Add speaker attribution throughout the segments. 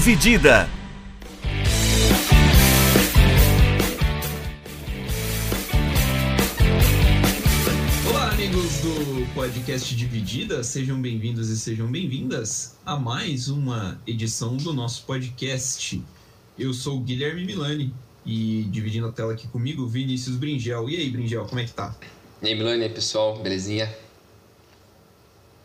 Speaker 1: Dividida.
Speaker 2: Olá, amigos do podcast Dividida, sejam bem-vindos e sejam bem-vindas a mais uma edição do nosso podcast. Eu sou o Guilherme Milani e dividindo a tela aqui comigo, Vinícius Bringel. E aí, Bringel, como é que tá?
Speaker 3: E aí, Milani, pessoal, belezinha?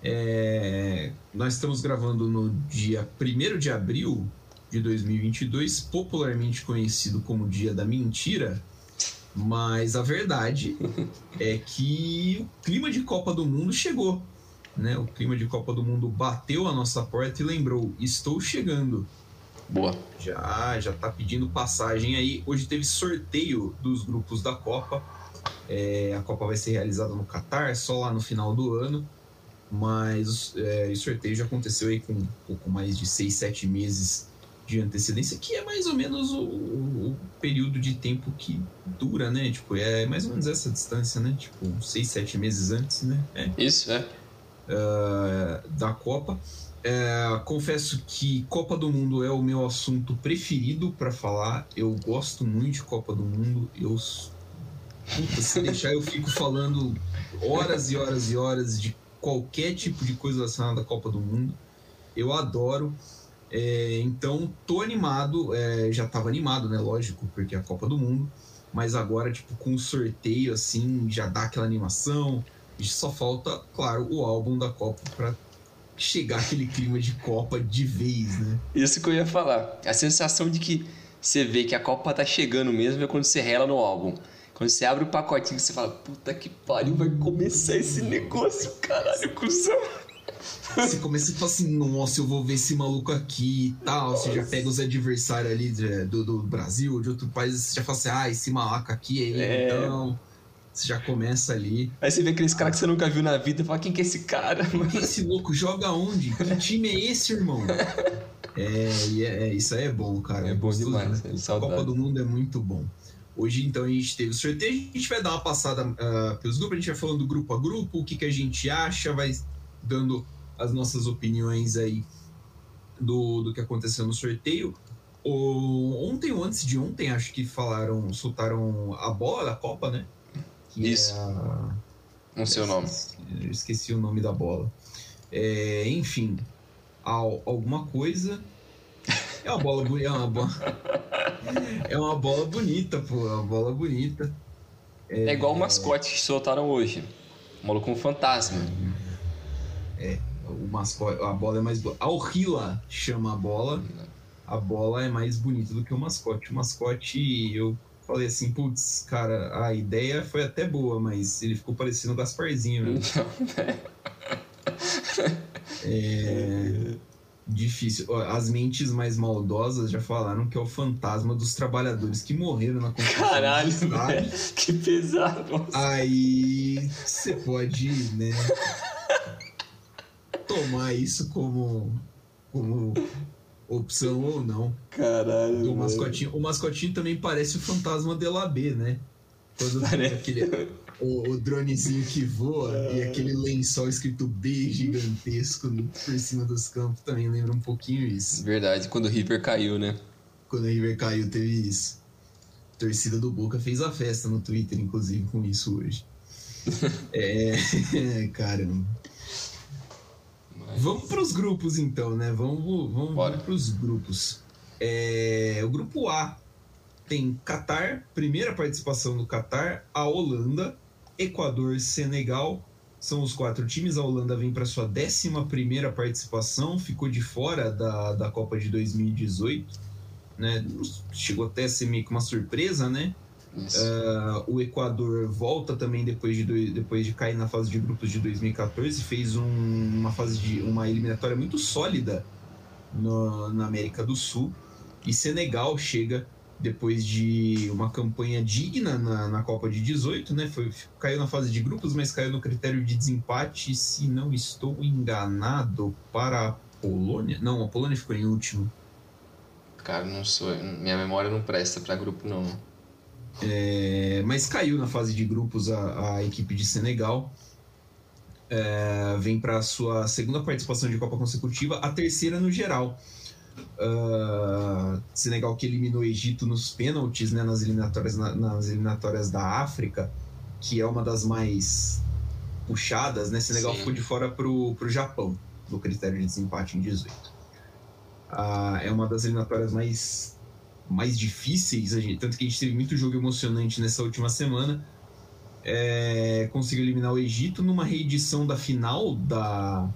Speaker 2: É, nós estamos gravando no dia 1 de abril de 2022, popularmente conhecido como Dia da Mentira, mas a verdade é que o clima de Copa do Mundo chegou. Né? O clima de Copa do Mundo bateu a nossa porta e lembrou: estou chegando.
Speaker 3: Boa.
Speaker 2: Já, já tá pedindo passagem aí. Hoje teve sorteio dos grupos da Copa. É, a Copa vai ser realizada no Catar, só lá no final do ano mas é, o sorteio já aconteceu aí com um pouco mais de 6, 7 meses de antecedência, que é mais ou menos o, o, período de tempo que dura, né? Tipo, é mais ou menos essa distância, né? Tipo, 6, 7 meses antes, né?
Speaker 3: É. Isso, é.
Speaker 2: Uh, da Copa. É, confesso que Copa do Mundo é o meu assunto preferido para falar. Eu gosto muito de Copa do Mundo. Eu, puta, se deixar, eu fico falando horas e horas e horas de qualquer tipo de coisa relacionada à Copa do Mundo. Eu adoro. É, então, tô animado. É, já tava animado, né? Lógico, porque é a Copa do Mundo. Mas agora, tipo, com o sorteio, assim, já dá aquela animação. E só falta, claro, o álbum da Copa para chegar aquele clima de Copa de vez, né?
Speaker 3: Isso que eu ia falar. A sensação de que você vê que a Copa tá chegando mesmo é quando você rela no álbum. Quando você abre o pacotinho, você fala, puta que pariu, vai começar esse negócio, caralho, cuzão.
Speaker 2: Você começa a falar assim, nossa, eu vou ver esse maluco aqui e tal. Nossa. Você já pega os adversários ali do, do Brasil, de outro país, você já fala assim, ah, esse malaco aqui é ele, é... então. Você já começa ali.
Speaker 3: Aí você vê aqueles caras que você nunca viu na vida e fala, quem que é esse cara?
Speaker 2: Quem é esse louco? Joga onde? Que time é esse, irmão? É, é, isso aí é bom, cara.
Speaker 3: É, bom demais.
Speaker 2: Né? A Copa do Mundo é muito bom. Hoje, então, a gente teve o sorteio, a gente vai dar uma passada uh, pelos grupos, a gente vai falando grupo a grupo, o que, que a gente acha, vai dando as nossas opiniões aí do, do que aconteceu no sorteio. O, ontem ou antes de ontem, acho que falaram, soltaram a bola da Copa, né?
Speaker 3: Que é Isso. É a... Não sei o nome.
Speaker 2: Esqueci o nome da bola. É, enfim, alguma coisa. É uma bola bonita. É uma bola, é uma bola bonita, pô. É uma bola bonita.
Speaker 3: É, é igual o mascote que soltaram hoje. O maluco um fantasma.
Speaker 2: É, o mascote. A bola é mais boa. A Orhila chama a bola. A bola é mais bonita do que o mascote. O mascote, eu falei assim, putz, cara, a ideia foi até boa, mas ele ficou parecendo o Gasparzinho, né? é difícil. As mentes mais maldosas já falaram que é o fantasma dos trabalhadores que morreram na
Speaker 3: construção. Caralho, velho, que pesado.
Speaker 2: Aí você pode, né, tomar isso como, como opção ou não.
Speaker 3: Caralho.
Speaker 2: O mascotinho, o mascotinho também parece o fantasma de B, né? Quando aquele o, o dronezinho que voa é. e aquele lençol escrito B gigantesco por cima dos campos também lembra um pouquinho isso.
Speaker 3: Verdade, quando o River caiu, né?
Speaker 2: Quando o River caiu, teve isso. A torcida do Boca fez a festa no Twitter, inclusive, com isso hoje. é. Caramba. Mas... Vamos para os grupos então, né? Vamos, vamos, vamos para os grupos. É, o grupo A tem Catar, primeira participação do Catar, a Holanda, Equador, Senegal. São os quatro times. A Holanda vem para sua 11 participação, ficou de fora da, da Copa de 2018. Né? Chegou até a ser meio que uma surpresa, né? Uh, o Equador volta também depois de, depois de cair na fase de grupos de 2014, fez um, uma fase de uma eliminatória muito sólida no, na América do Sul. E Senegal chega depois de uma campanha digna na, na Copa de 18, né? Foi, caiu na fase de grupos, mas caiu no critério de desempate, se não estou enganado, para a Polônia. Não, a Polônia ficou em último.
Speaker 3: Cara, não sou. Minha memória não presta para grupo, não.
Speaker 2: É, mas caiu na fase de grupos a, a equipe de Senegal. É, vem para a sua segunda participação de Copa consecutiva, a terceira no geral. Uh, Senegal que eliminou o Egito nos pênaltis, né, nas eliminatórias, na, nas eliminatórias da África, que é uma das mais puxadas, né? Senegal Sim. ficou de fora pro, pro Japão, no critério de desempate em 18. Uh, ah, é uma das eliminatórias mais, mais difíceis, gente, tanto que a gente teve muito jogo emocionante nessa última semana. É, conseguiu eliminar o Egito numa reedição da final da,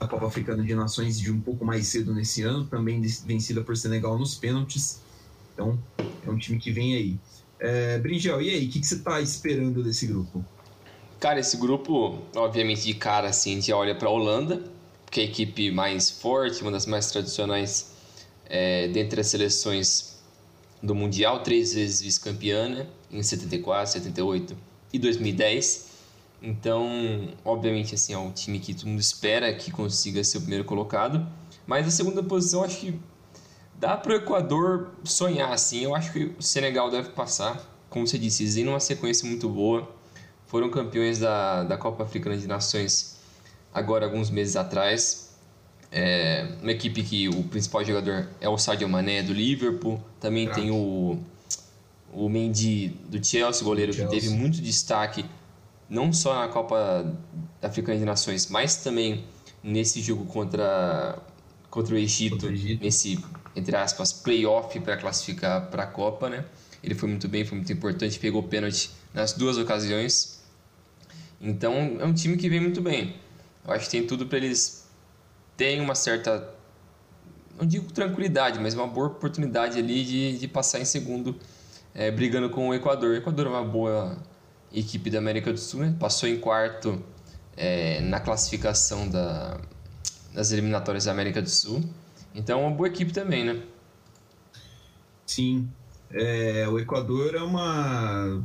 Speaker 2: da Copa Africana de Nações de um pouco mais cedo nesse ano, também vencida por Senegal nos pênaltis. Então, é um time que vem aí. É, Bringel, e aí, o que, que você está esperando desse grupo?
Speaker 3: Cara, esse grupo, obviamente, de cara, assim, a gente olha para a Holanda, que é a equipe mais forte, uma das mais tradicionais é, dentre as seleções do Mundial, três vezes vice-campeã, né? em 74, 78 e 2010. Então, obviamente, assim, é um time que todo mundo espera que consiga ser o primeiro colocado. Mas a segunda posição, acho que dá para o Equador sonhar, assim. Eu acho que o Senegal deve passar. Como você disse, eles numa sequência muito boa. Foram campeões da, da Copa Africana de Nações agora alguns meses atrás. É uma equipe que o principal jogador é o Sadio Mané do Liverpool. Também tem o, o Mendy do Chelsea, goleiro Chelsea. que teve muito destaque não só na Copa Africana de Nações, mas também nesse jogo contra, contra o Egito, contra o Egito. nesse, entre aspas, playoff para classificar para a Copa, né? Ele foi muito bem, foi muito importante, pegou pênalti nas duas ocasiões. Então é um time que vem muito bem. Eu acho que tem tudo para eles terem uma certa, não digo tranquilidade, mas uma boa oportunidade ali de, de passar em segundo, é, brigando com o Equador. O Equador é uma boa equipe da América do Sul, né? passou em quarto é, na classificação da, das eliminatórias da América do Sul. Então é uma boa equipe também, né?
Speaker 2: Sim. É, o Equador é uma.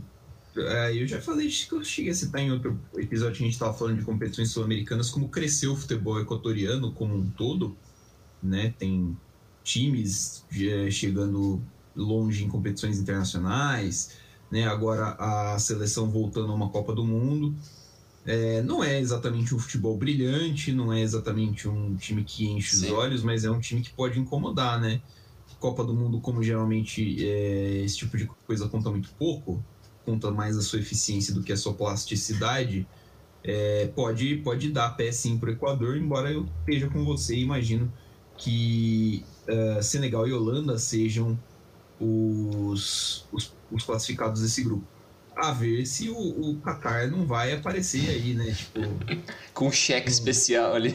Speaker 2: É, eu já falei que eu cheguei a citar em outro episódio que a gente estava falando de competições sul-americanas, como cresceu o futebol equatoriano como um todo. Né? Tem times é, chegando longe em competições internacionais né? Agora a seleção voltando a uma Copa do Mundo. É, não é exatamente um futebol brilhante, não é exatamente um time que enche Sim. os olhos, mas é um time que pode incomodar, né? Copa do Mundo, como geralmente é, esse tipo de coisa conta muito pouco, conta mais a sua eficiência do que a sua plasticidade, é, pode, pode dar pé sim para o Equador, embora eu esteja com você e imagino que uh, Senegal e Holanda sejam os, os, os classificados desse grupo. A ver se o, o Qatar não vai aparecer aí, né? Tipo,
Speaker 3: com cheque com, especial ali.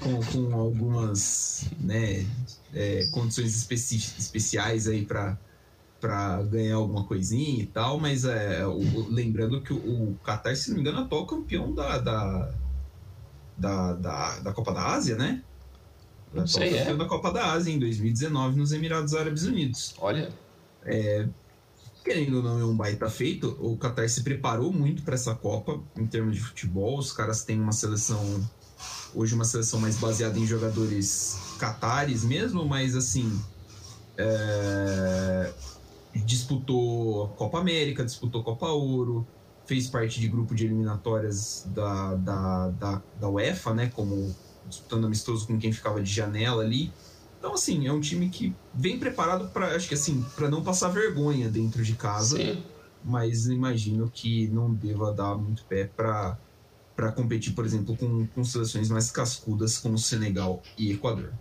Speaker 2: Com, com algumas né, é, condições especi especiais aí para para ganhar alguma coisinha e tal, mas é, o, lembrando que o, o Qatar, se não me engano, é atual campeão da, da, da, da, da Copa da Ásia, né? Não sei, campeão é. da Copa da Ásia em 2019 nos Emirados Árabes Unidos.
Speaker 3: Olha.
Speaker 2: É, querendo ou não, é um baita feito. O Qatar se preparou muito para essa Copa em termos de futebol. Os caras têm uma seleção hoje uma seleção mais baseada em jogadores catares mesmo, mas assim é, disputou a Copa América, disputou a Copa Ouro, fez parte de grupo de eliminatórias da, da, da, da UEFA, né? Como disputando amistoso com quem ficava de janela ali. Então, assim, é um time que vem preparado para, acho que assim, para não passar vergonha dentro de casa. Sim. Mas imagino que não deva dar muito pé para para competir, por exemplo, com, com seleções mais cascudas como Senegal e Equador.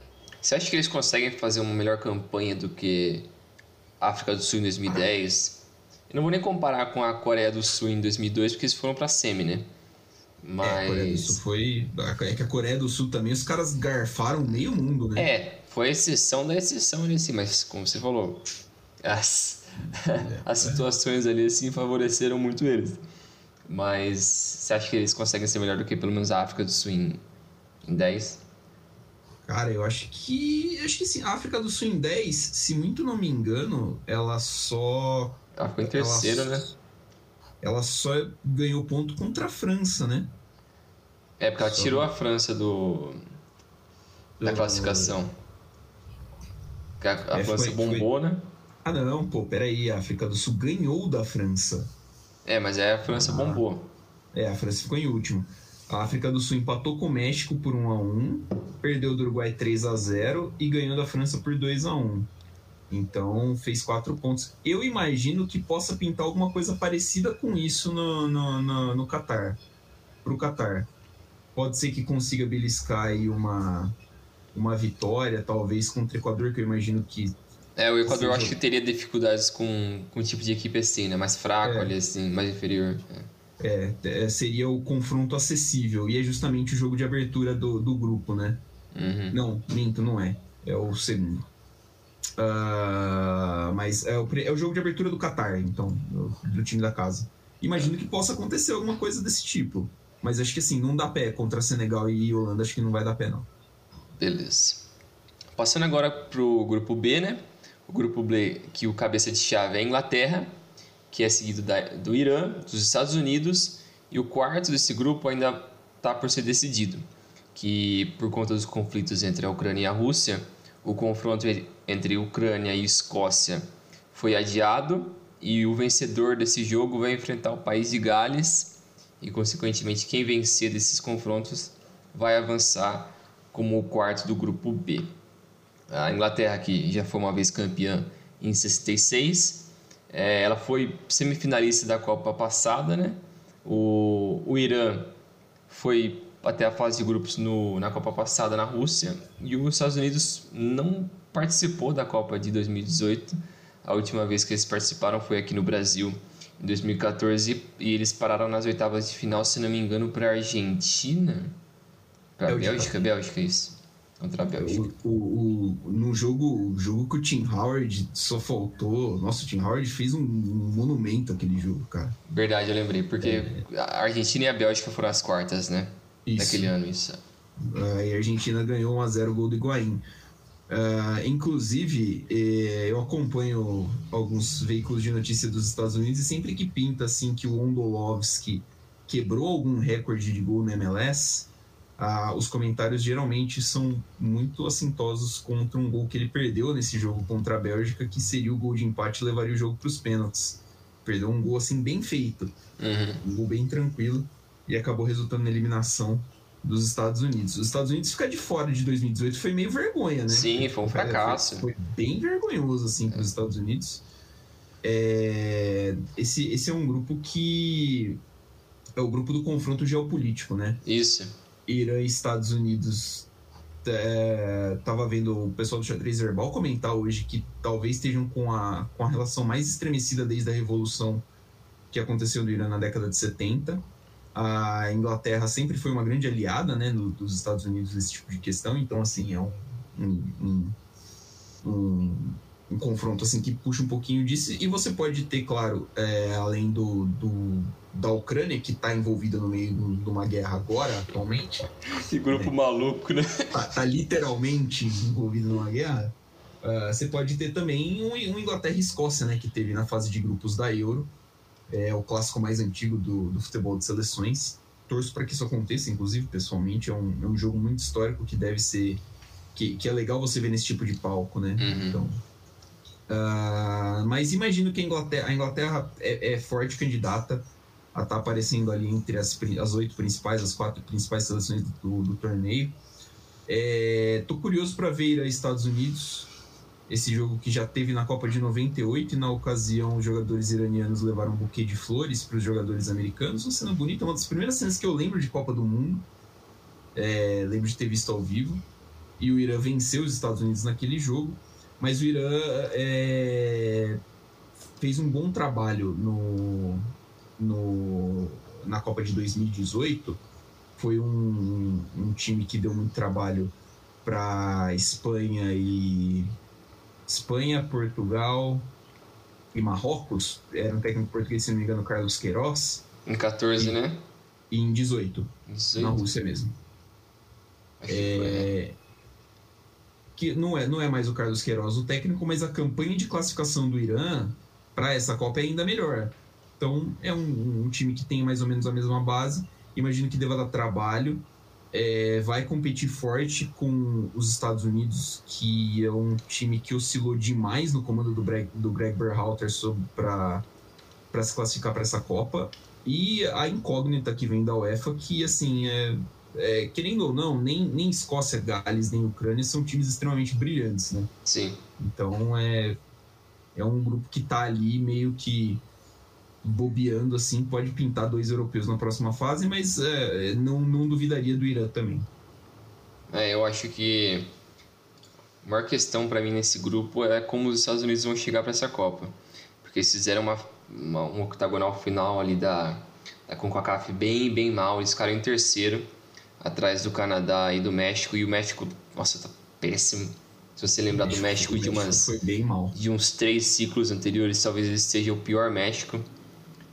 Speaker 3: Você acha que eles conseguem fazer uma melhor campanha do que a África do Sul em 2010? Eu não vou nem comparar com a Coreia do Sul em 2002, porque eles foram para a semi, né?
Speaker 2: Mas... É, Coreia do Sul foi. É que a Coreia do Sul também os caras garfaram meio mundo, né?
Speaker 3: É, foi exceção da exceção ali, assim, mas como você falou, as, é, as situações ali assim favoreceram muito eles. Mas você acha que eles conseguem ser melhor do que pelo menos a África do Sul em, em 10?
Speaker 2: Cara, eu acho que. Acho que sim. A África do Sul em 10, se muito não me engano, ela só.
Speaker 3: Ela ficou em terceiro, ela, né?
Speaker 2: Ela só ganhou ponto contra a França, né?
Speaker 3: É, porque ela só... tirou a França do, do... da classificação. a, a é, França foi, bombou, foi... né?
Speaker 2: Ah, não, pô, peraí. A África do Sul ganhou da França.
Speaker 3: É, mas é a França ah. bombou.
Speaker 2: É, a França ficou em último. A África do Sul empatou com o México por 1 a 1 perdeu do Uruguai 3 a 0 e ganhou da França por 2 a 1 Então fez quatro pontos. Eu imagino que possa pintar alguma coisa parecida com isso no, no, no, no Qatar. Pro Qatar. Pode ser que consiga beliscar aí uma, uma vitória, talvez contra o Equador, que eu imagino que.
Speaker 3: É, o Equador eu acho que teria dificuldades com, com um tipo de equipe assim, né? Mais fraco é. ali, assim, mais inferior. É.
Speaker 2: É, é, seria o confronto acessível. E é justamente o jogo de abertura do, do grupo, né?
Speaker 3: Uhum.
Speaker 2: Não, minto, não é. É o segundo. Uh, mas é o, é o jogo de abertura do Qatar, então, do time da casa. Imagino que possa acontecer alguma coisa desse tipo. Mas acho que assim, não dá pé contra Senegal e Holanda, acho que não vai dar pé, não.
Speaker 3: Beleza. Passando agora pro grupo B, né? O grupo B, que o cabeça de chave é a Inglaterra que é seguido da, do Irã, dos Estados Unidos, e o quarto desse grupo ainda está por ser decidido, que por conta dos conflitos entre a Ucrânia e a Rússia, o confronto entre Ucrânia e Escócia foi adiado e o vencedor desse jogo vai enfrentar o país de Gales e, consequentemente, quem vencer desses confrontos vai avançar como o quarto do grupo B. A Inglaterra, que já foi uma vez campeã em 66, é, ela foi semifinalista da Copa passada, né? O, o Irã foi até a fase de grupos no, na Copa passada na Rússia e os Estados Unidos não participou da Copa de 2018. A última vez que eles participaram foi aqui no Brasil em 2014 e eles pararam nas oitavas de final, se não me engano, para a Argentina. Para a Bélgica, Bélgica, isso contra a Bélgica.
Speaker 2: O, o, o, no jogo, jogo que o Tim Howard só faltou. Nossa, o Tim Howard fez um, um monumento aquele jogo, cara.
Speaker 3: Verdade, eu lembrei, porque é. a Argentina e a Bélgica foram as quartas, né? Isso. Daquele ano, isso.
Speaker 2: e a Argentina ganhou 1x0 gol do Higuaín. Uh, inclusive, eh, eu acompanho alguns veículos de notícia dos Estados Unidos e sempre que pinta assim que o Ondolovski quebrou algum recorde de gol na MLS, ah, os comentários geralmente são muito assintosos contra um gol que ele perdeu nesse jogo contra a Bélgica, que seria o gol de empate e levaria o jogo para os pênaltis. Perdeu um gol assim bem feito,
Speaker 3: uhum.
Speaker 2: um gol bem tranquilo e acabou resultando na eliminação dos Estados Unidos. Os Estados Unidos ficar de fora de 2018 foi meio vergonha, né?
Speaker 3: Sim, foi um fracasso.
Speaker 2: Foi, foi bem vergonhoso assim para os Estados Unidos. É, esse, esse é um grupo que é o grupo do confronto geopolítico, né?
Speaker 3: Isso.
Speaker 2: Irã e Estados Unidos. É, tava vendo o pessoal do xadrez herbal comentar hoje que talvez estejam com a, com a relação mais estremecida desde a revolução que aconteceu no Irã na década de 70. A Inglaterra sempre foi uma grande aliada né, dos Estados Unidos nesse tipo de questão, então, assim, é um, um, um, um confronto assim que puxa um pouquinho disso. E você pode ter, claro, é, além do, do da Ucrânia, que está envolvida no meio de uma guerra agora, atualmente.
Speaker 3: Que grupo é, maluco, né?
Speaker 2: Tá, tá, literalmente envolvido numa guerra. Uh, você pode ter também um, um Inglaterra e Escócia, né? Que teve na fase de grupos da Euro. É o clássico mais antigo do, do futebol de seleções. Torço para que isso aconteça, inclusive, pessoalmente. É um, é um jogo muito histórico que deve ser. Que, que é legal você ver nesse tipo de palco, né?
Speaker 3: Uhum.
Speaker 2: Então. Uh, mas imagino que a Inglaterra, a Inglaterra é, é forte candidata a estar tá aparecendo ali entre as, as oito principais, as quatro principais seleções do, do torneio. É, tô curioso para ver a Estados Unidos, esse jogo que já teve na Copa de 98 e na ocasião os jogadores iranianos levaram um buquê de flores para os jogadores americanos. Uma cena bonita, uma das primeiras cenas que eu lembro de Copa do Mundo. É, lembro de ter visto ao vivo. E o Irã venceu os Estados Unidos naquele jogo, mas o Irã é, fez um bom trabalho no, no, na Copa de 2018 foi um, um time que deu muito trabalho para Espanha e Espanha, Portugal e Marrocos. Era um técnico português, se não me engano, Carlos Queiroz.
Speaker 3: Em 14,
Speaker 2: e,
Speaker 3: né?
Speaker 2: E em 18, 18, na Rússia mesmo. É, que não é, não é mais o Carlos Queiroz o técnico, mas a campanha de classificação do Irã para essa Copa é ainda melhor. Então é um, um, time que tem mais ou menos a mesma base. Imagino que deva dar trabalho. É, vai competir forte com os Estados Unidos, que é um time que oscilou demais no comando do Greg, do Greg Berhalter para se classificar para essa Copa. E a incógnita que vem da UEFA, que assim, é, é, querendo ou não, nem, nem Escócia, Gales, nem Ucrânia são times extremamente brilhantes, né?
Speaker 3: Sim.
Speaker 2: Então é, é um grupo que tá ali meio que bobeando assim, pode pintar dois europeus na próxima fase, mas é, não, não duvidaria do Irã também.
Speaker 3: É, eu acho que a maior questão para mim nesse grupo é como os Estados Unidos vão chegar para essa Copa. Porque eles fizeram uma uma, um octagonal final ali da, da CONCACAF bem, bem mal. Eles ficaram em terceiro, atrás do Canadá e do México. E o México, nossa, tá péssimo. Se você lembrar do México, de umas
Speaker 2: mal.
Speaker 3: de uns três ciclos anteriores, talvez ele seja o pior México.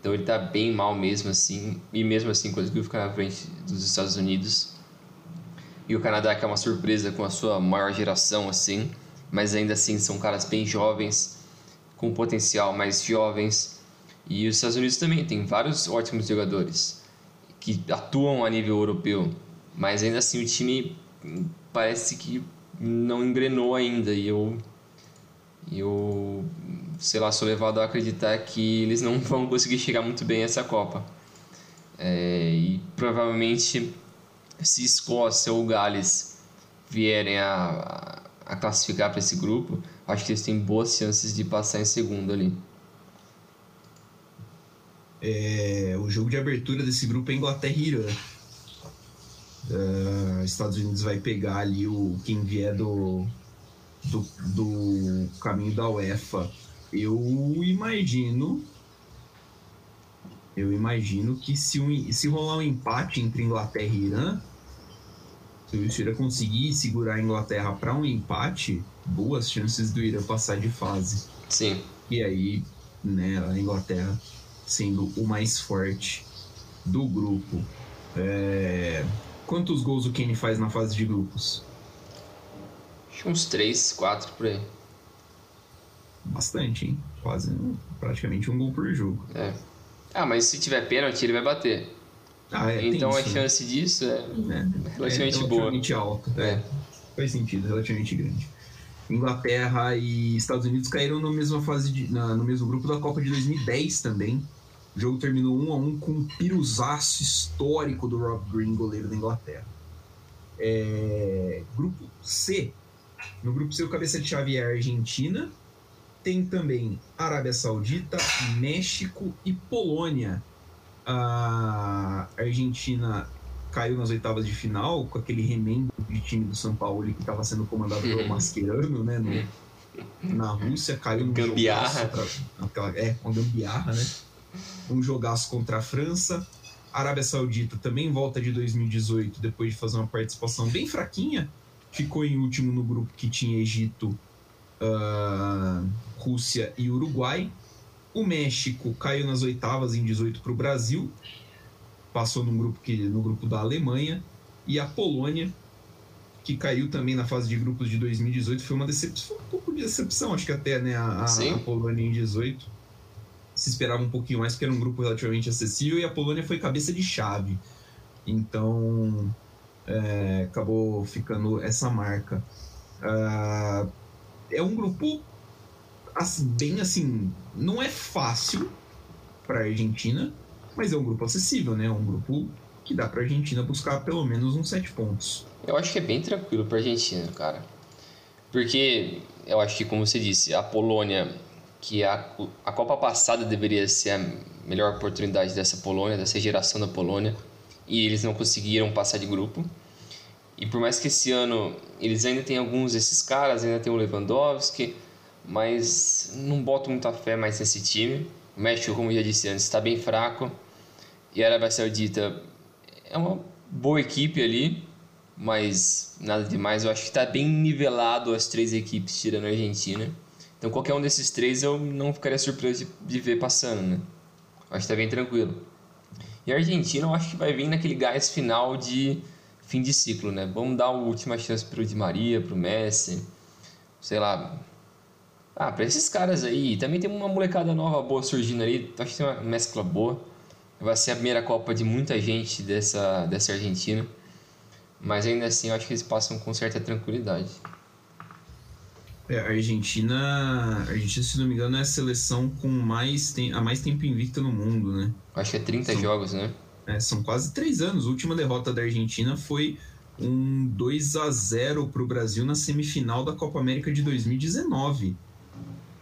Speaker 3: Então ele tá bem mal mesmo assim, e mesmo assim conseguiu ficar na frente dos Estados Unidos. E o Canadá que é uma surpresa com a sua maior geração assim, mas ainda assim são caras bem jovens, com potencial mais jovens. E os Estados Unidos também tem vários ótimos jogadores que atuam a nível europeu, mas ainda assim o time parece que não engrenou ainda e eu eu sei lá sou levado a acreditar que eles não vão conseguir chegar muito bem essa Copa é, e provavelmente se Escócia ou Gales vierem a, a classificar para esse grupo acho que eles têm boas chances de passar em segundo ali
Speaker 2: é, o jogo de abertura desse grupo é Inglaterra e Irã. Uh, Estados Unidos vai pegar ali o quem vier do, do, do caminho da UEFA. Eu imagino. Eu imagino que se, um, se rolar um empate entre Inglaterra e Irã, se o Irã conseguir segurar a Inglaterra para um empate, boas chances do Irã passar de fase.
Speaker 3: Sim.
Speaker 2: E aí, né, a Inglaterra sendo o mais forte do grupo. É... Quantos gols o Kenny faz na fase de grupos?
Speaker 3: Acho uns 3, 4 por aí.
Speaker 2: Bastante, hein? Quase praticamente um gol por jogo.
Speaker 3: É. Ah, mas se tiver pênalti, ele vai bater.
Speaker 2: Ah, é,
Speaker 3: então
Speaker 2: a
Speaker 3: isso, né? chance né? disso é, é relativamente, é
Speaker 2: relativamente boa. alta. É. é. Faz sentido, relativamente grande. Inglaterra e Estados Unidos caíram na mesma fase de, na, no mesmo grupo da Copa de 2010 também. O jogo terminou 1 a 1 com um piruzaço histórico do Rob Green, goleiro da Inglaterra. É... Grupo C. No grupo C, o cabeça de chave é a Argentina. Tem também Arábia Saudita, México e Polônia. A Argentina caiu nas oitavas de final com aquele remendo de time do São Paulo que estava sendo comandado pelo Mascherano, né? No, na Rússia, caiu no
Speaker 3: gambiarra.
Speaker 2: Pra, é, com gambiarra, né? um jogaço contra a França. A Arábia Saudita também volta de 2018, depois de fazer uma participação bem fraquinha. Ficou em último no grupo que tinha Egito, uh, Rússia e Uruguai. O México caiu nas oitavas em 18 para o Brasil, passou no grupo, que, no grupo da Alemanha. E a Polônia, que caiu também na fase de grupos de 2018, foi uma decepção, um pouco de decepção, acho que até né, a, a Polônia em 18 se esperava um pouquinho mais, porque era um grupo relativamente acessível, e a Polônia foi cabeça de chave. Então, é, acabou ficando essa marca. Uh, é um grupo assim, bem assim, não é fácil para a Argentina, mas é um grupo acessível, né? É um grupo que dá para a Argentina buscar pelo menos uns sete pontos.
Speaker 3: Eu acho que é bem tranquilo para a Argentina, cara. Porque eu acho que, como você disse, a Polônia que a, a Copa passada deveria ser a melhor oportunidade dessa Polônia, dessa geração da Polônia, e eles não conseguiram passar de grupo. E por mais que esse ano eles ainda têm alguns desses caras, ainda tem o Lewandowski, mas não boto muita fé mais nesse time. O México, como já disse antes, está bem fraco. E a Arábia Saudita é uma boa equipe ali, mas nada demais. Eu acho que está bem nivelado as três equipes, tirando a Argentina. Então qualquer um desses três eu não ficaria surpreso de, de ver passando, né? Acho que tá bem tranquilo. E a Argentina eu acho que vai vir naquele gás final de fim de ciclo, né? Vamos dar a última chance pro Di Maria, pro Messi, sei lá. Ah, para esses caras aí. Também tem uma molecada nova boa surgindo ali. Acho que tem uma mescla boa. Vai ser a primeira Copa de muita gente dessa, dessa Argentina. Mas ainda assim eu acho que eles passam com certa tranquilidade.
Speaker 2: É, a Argentina, a Argentina, se não me engano, é a seleção com mais tem, a mais tempo invicta no mundo, né?
Speaker 3: Acho que é 30 são, jogos, né?
Speaker 2: É, são quase três anos. A última derrota da Argentina foi um 2 a 0 para o Brasil na semifinal da Copa América de 2019.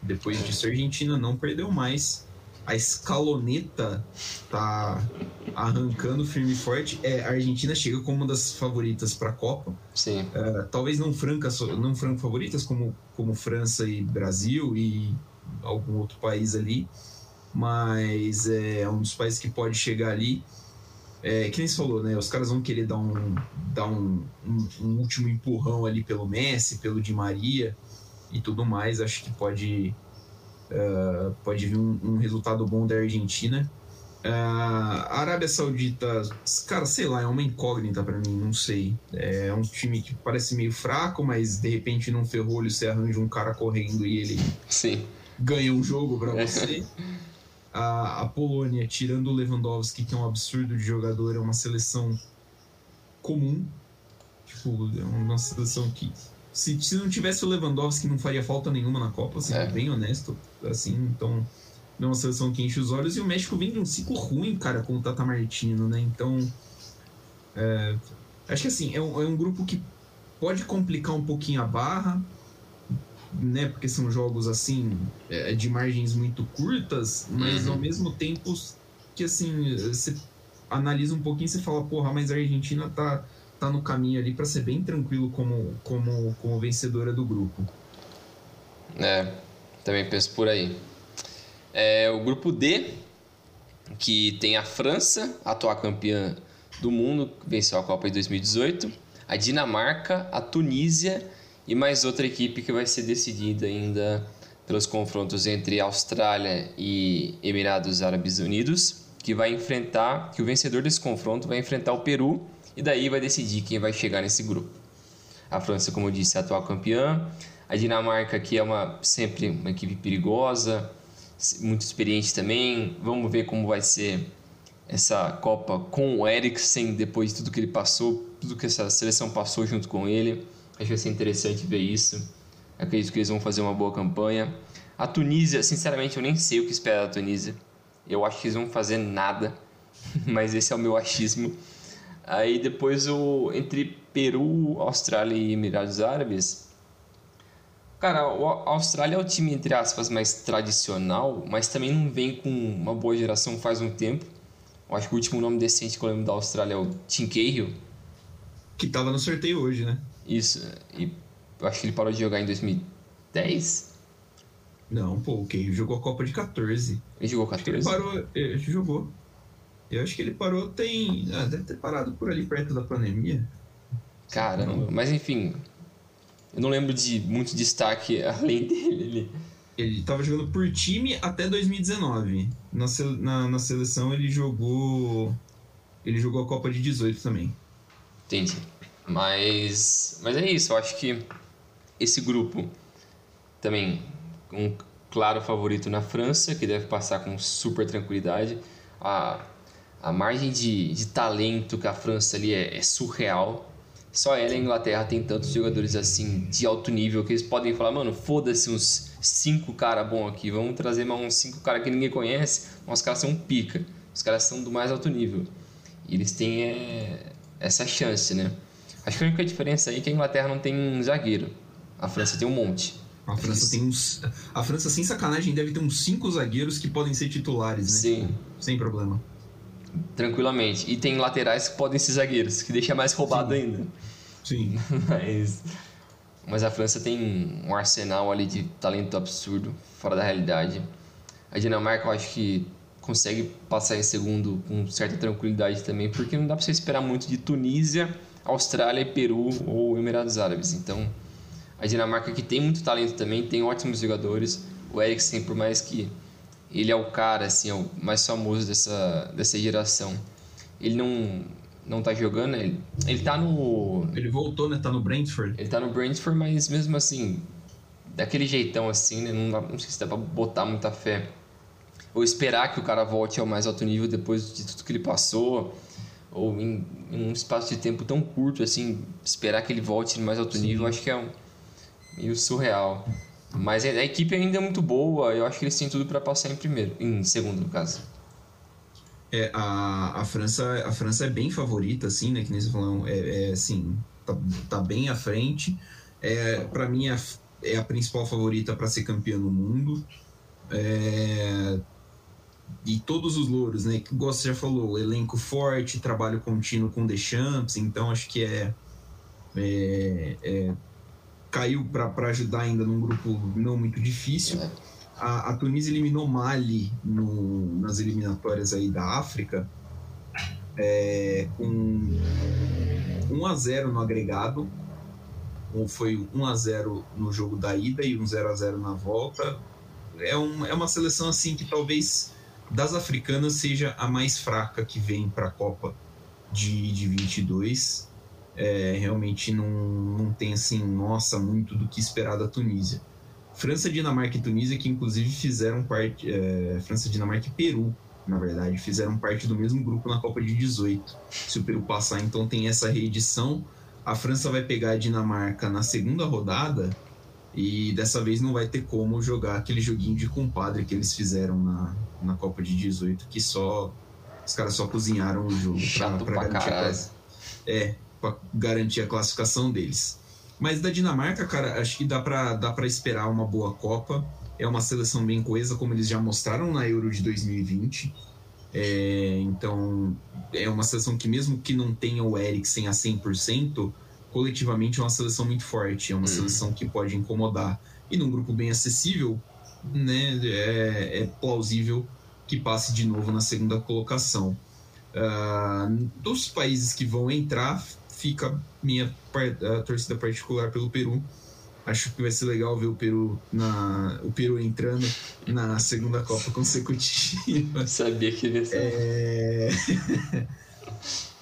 Speaker 2: Depois disso, a Argentina não perdeu mais. A escaloneta tá arrancando firme e forte. É, a Argentina chega como uma das favoritas para a Copa.
Speaker 3: Sim.
Speaker 2: É, talvez não francas, não franco favoritas como, como França e Brasil e algum outro país ali, mas é um dos países que pode chegar ali. É, que nem você falou, né? Os caras vão querer dar um, dar um, um, um último empurrão ali pelo Messi, pelo Di Maria e tudo mais. Acho que pode, uh, pode vir um, um, resultado bom da Argentina. Uh, a Arábia Saudita, cara, sei lá, é uma incógnita para mim, não sei. É um time que parece meio fraco, mas de repente num ferrolho você arranja um cara correndo e ele
Speaker 3: Sim.
Speaker 2: ganha um jogo para você. a, a Polônia, tirando o Lewandowski, que é um absurdo de jogador, é uma seleção comum. Tipo, é uma seleção que. Se, se não tivesse o Lewandowski, não faria falta nenhuma na Copa, sendo é. bem honesto. Assim, então. É uma seleção que enche os olhos. E o México vem de um ciclo ruim, cara, com o Tata Martino, né? Então. É, acho que assim, é um, é um grupo que pode complicar um pouquinho a barra né? Porque são jogos assim é, de margens muito curtas, mas uhum. ao mesmo tempo que assim você analisa um pouquinho e você fala, porra, mas a Argentina tá, tá no caminho ali para ser bem tranquilo como, como, como vencedora do grupo.
Speaker 3: É, também penso por aí. É, o grupo D, que tem a França, atual campeã do mundo, venceu a Copa de 2018, a Dinamarca, a Tunísia e mais outra equipe que vai ser decidida ainda pelos confrontos entre Austrália e Emirados Árabes Unidos, que vai enfrentar, que o vencedor desse confronto vai enfrentar o Peru e daí vai decidir quem vai chegar nesse grupo. A França, como eu disse, é a atual campeã, a Dinamarca, que é uma sempre uma equipe perigosa, muito experiente também. Vamos ver como vai ser essa Copa com o Eriksen depois de tudo que ele passou, tudo que essa seleção passou junto com ele. Acho que vai ser interessante ver isso. Acredito que eles vão fazer uma boa campanha. A Tunísia, sinceramente, eu nem sei o que esperar da Tunísia. Eu acho que eles vão fazer nada, mas esse é o meu achismo. Aí depois o entre Peru, Austrália e Emirados Árabes. Cara, a Austrália é o time entre aspas mais tradicional, mas também não vem com uma boa geração faz um tempo. Eu acho que o último nome decente que eu lembro da Austrália é o Tim Cahill.
Speaker 2: Que tava no sorteio hoje, né?
Speaker 3: Isso. E acho que ele parou de jogar em 2010.
Speaker 2: Não, pô, o Keio jogou a Copa de 14.
Speaker 3: Ele jogou 14?
Speaker 2: Ele parou, ele jogou. Eu acho que ele parou tem. Ah, deve ter parado por ali perto da pandemia.
Speaker 3: Caramba, mas enfim. Eu não lembro de muito destaque além dele. Ele,
Speaker 2: ele tava jogando por time até 2019. Na, na, na seleção ele jogou. Ele jogou a Copa de 18 também.
Speaker 3: Entendi. Mas, mas é isso, eu acho que esse grupo também um claro favorito na França, que deve passar com super tranquilidade. A, a margem de, de talento que a França ali é, é surreal. Só ela e a Inglaterra tem tantos jogadores assim de alto nível que eles podem falar, mano, foda-se uns cinco cara bom aqui, vamos trazer mais uns cinco cara que ninguém conhece, mas os caras são pica, os caras são do mais alto nível. E eles têm é, essa chance, né? Acho que a única diferença aí é que a Inglaterra não tem um zagueiro. A França tem um monte.
Speaker 2: A França tem uns. A França, sem sacanagem, deve ter uns cinco zagueiros que podem ser titulares, né?
Speaker 3: Sim.
Speaker 2: Sem problema.
Speaker 3: Tranquilamente. E tem laterais que podem ser zagueiros, que deixa mais roubado
Speaker 2: Sim.
Speaker 3: ainda.
Speaker 2: Sim.
Speaker 3: Mas. Mas a França tem um arsenal ali de talento absurdo, fora da realidade. A Dinamarca, eu acho que consegue passar em segundo com certa tranquilidade também, porque não dá pra você esperar muito de Tunísia Austrália, Peru ou Emirados Árabes. Então, a Dinamarca que tem muito talento também, tem ótimos jogadores. O Eriksen, por mais que ele é o cara, assim, é o mais famoso dessa, dessa geração, ele não não tá jogando, né? ele, ele tá no...
Speaker 2: Ele voltou, né? Tá no Brentford.
Speaker 3: Ele tá no Brentford, mas mesmo assim, daquele jeitão assim, né? Não, não sei se dá pra botar muita fé. Ou esperar que o cara volte ao mais alto nível depois de tudo que ele passou ou em, em, um espaço de tempo tão curto assim, esperar que ele volte mais alto Sim. nível, acho que é um, meio surreal. Mas a, equipe ainda é muito boa, eu acho que eles têm tudo para passar em primeiro, em segundo, no caso.
Speaker 2: É, a, a, França, a França é bem favorita, assim, né? Que nem você falou, é, é assim, tá, tá bem à frente. É, para mim, é, é a principal favorita para ser campeã no mundo. É, e todos os louros, né? Que o Gosto já falou, elenco forte, trabalho contínuo com Deschamps, então acho que é, é, é caiu para ajudar ainda num grupo não muito difícil. A, a Tunísia eliminou Mali no, nas eliminatórias aí da África é, com 1 a 0 no agregado. Foi 1 a 0 no jogo da ida e um 0 a 0 na volta. É, um, é uma seleção assim que talvez das africanas seja a mais fraca que vem para a Copa de, de 22 é, realmente não, não tem assim, nossa, muito do que esperar da Tunísia. França, Dinamarca e Tunísia, que inclusive fizeram parte. É, França, Dinamarca e Peru, na verdade, fizeram parte do mesmo grupo na Copa de 18. Se o Peru passar, então tem essa reedição. A França vai pegar a Dinamarca na segunda rodada e dessa vez não vai ter como jogar aquele joguinho de compadre que eles fizeram na, na Copa de 18, que só. Os caras só cozinharam o jogo
Speaker 3: Chato pra, pra, pra garantir
Speaker 2: a, É, para garantir a classificação deles. Mas da Dinamarca, cara, acho que dá para dá pra esperar uma boa Copa. É uma seleção bem coesa, como eles já mostraram na Euro de 2020. É, então, é uma seleção que, mesmo que não tenha o Eriksen a 100%, coletivamente é uma seleção muito forte. É uma hum. seleção que pode incomodar. E num grupo bem acessível, né, é, é plausível que passe de novo na segunda colocação. Uh, dos países que vão entrar, fica minha torcida particular pelo Peru. Acho que vai ser legal ver o Peru na o Peru entrando na segunda Copa consecutiva.
Speaker 3: Sabia que ia ser.
Speaker 2: É...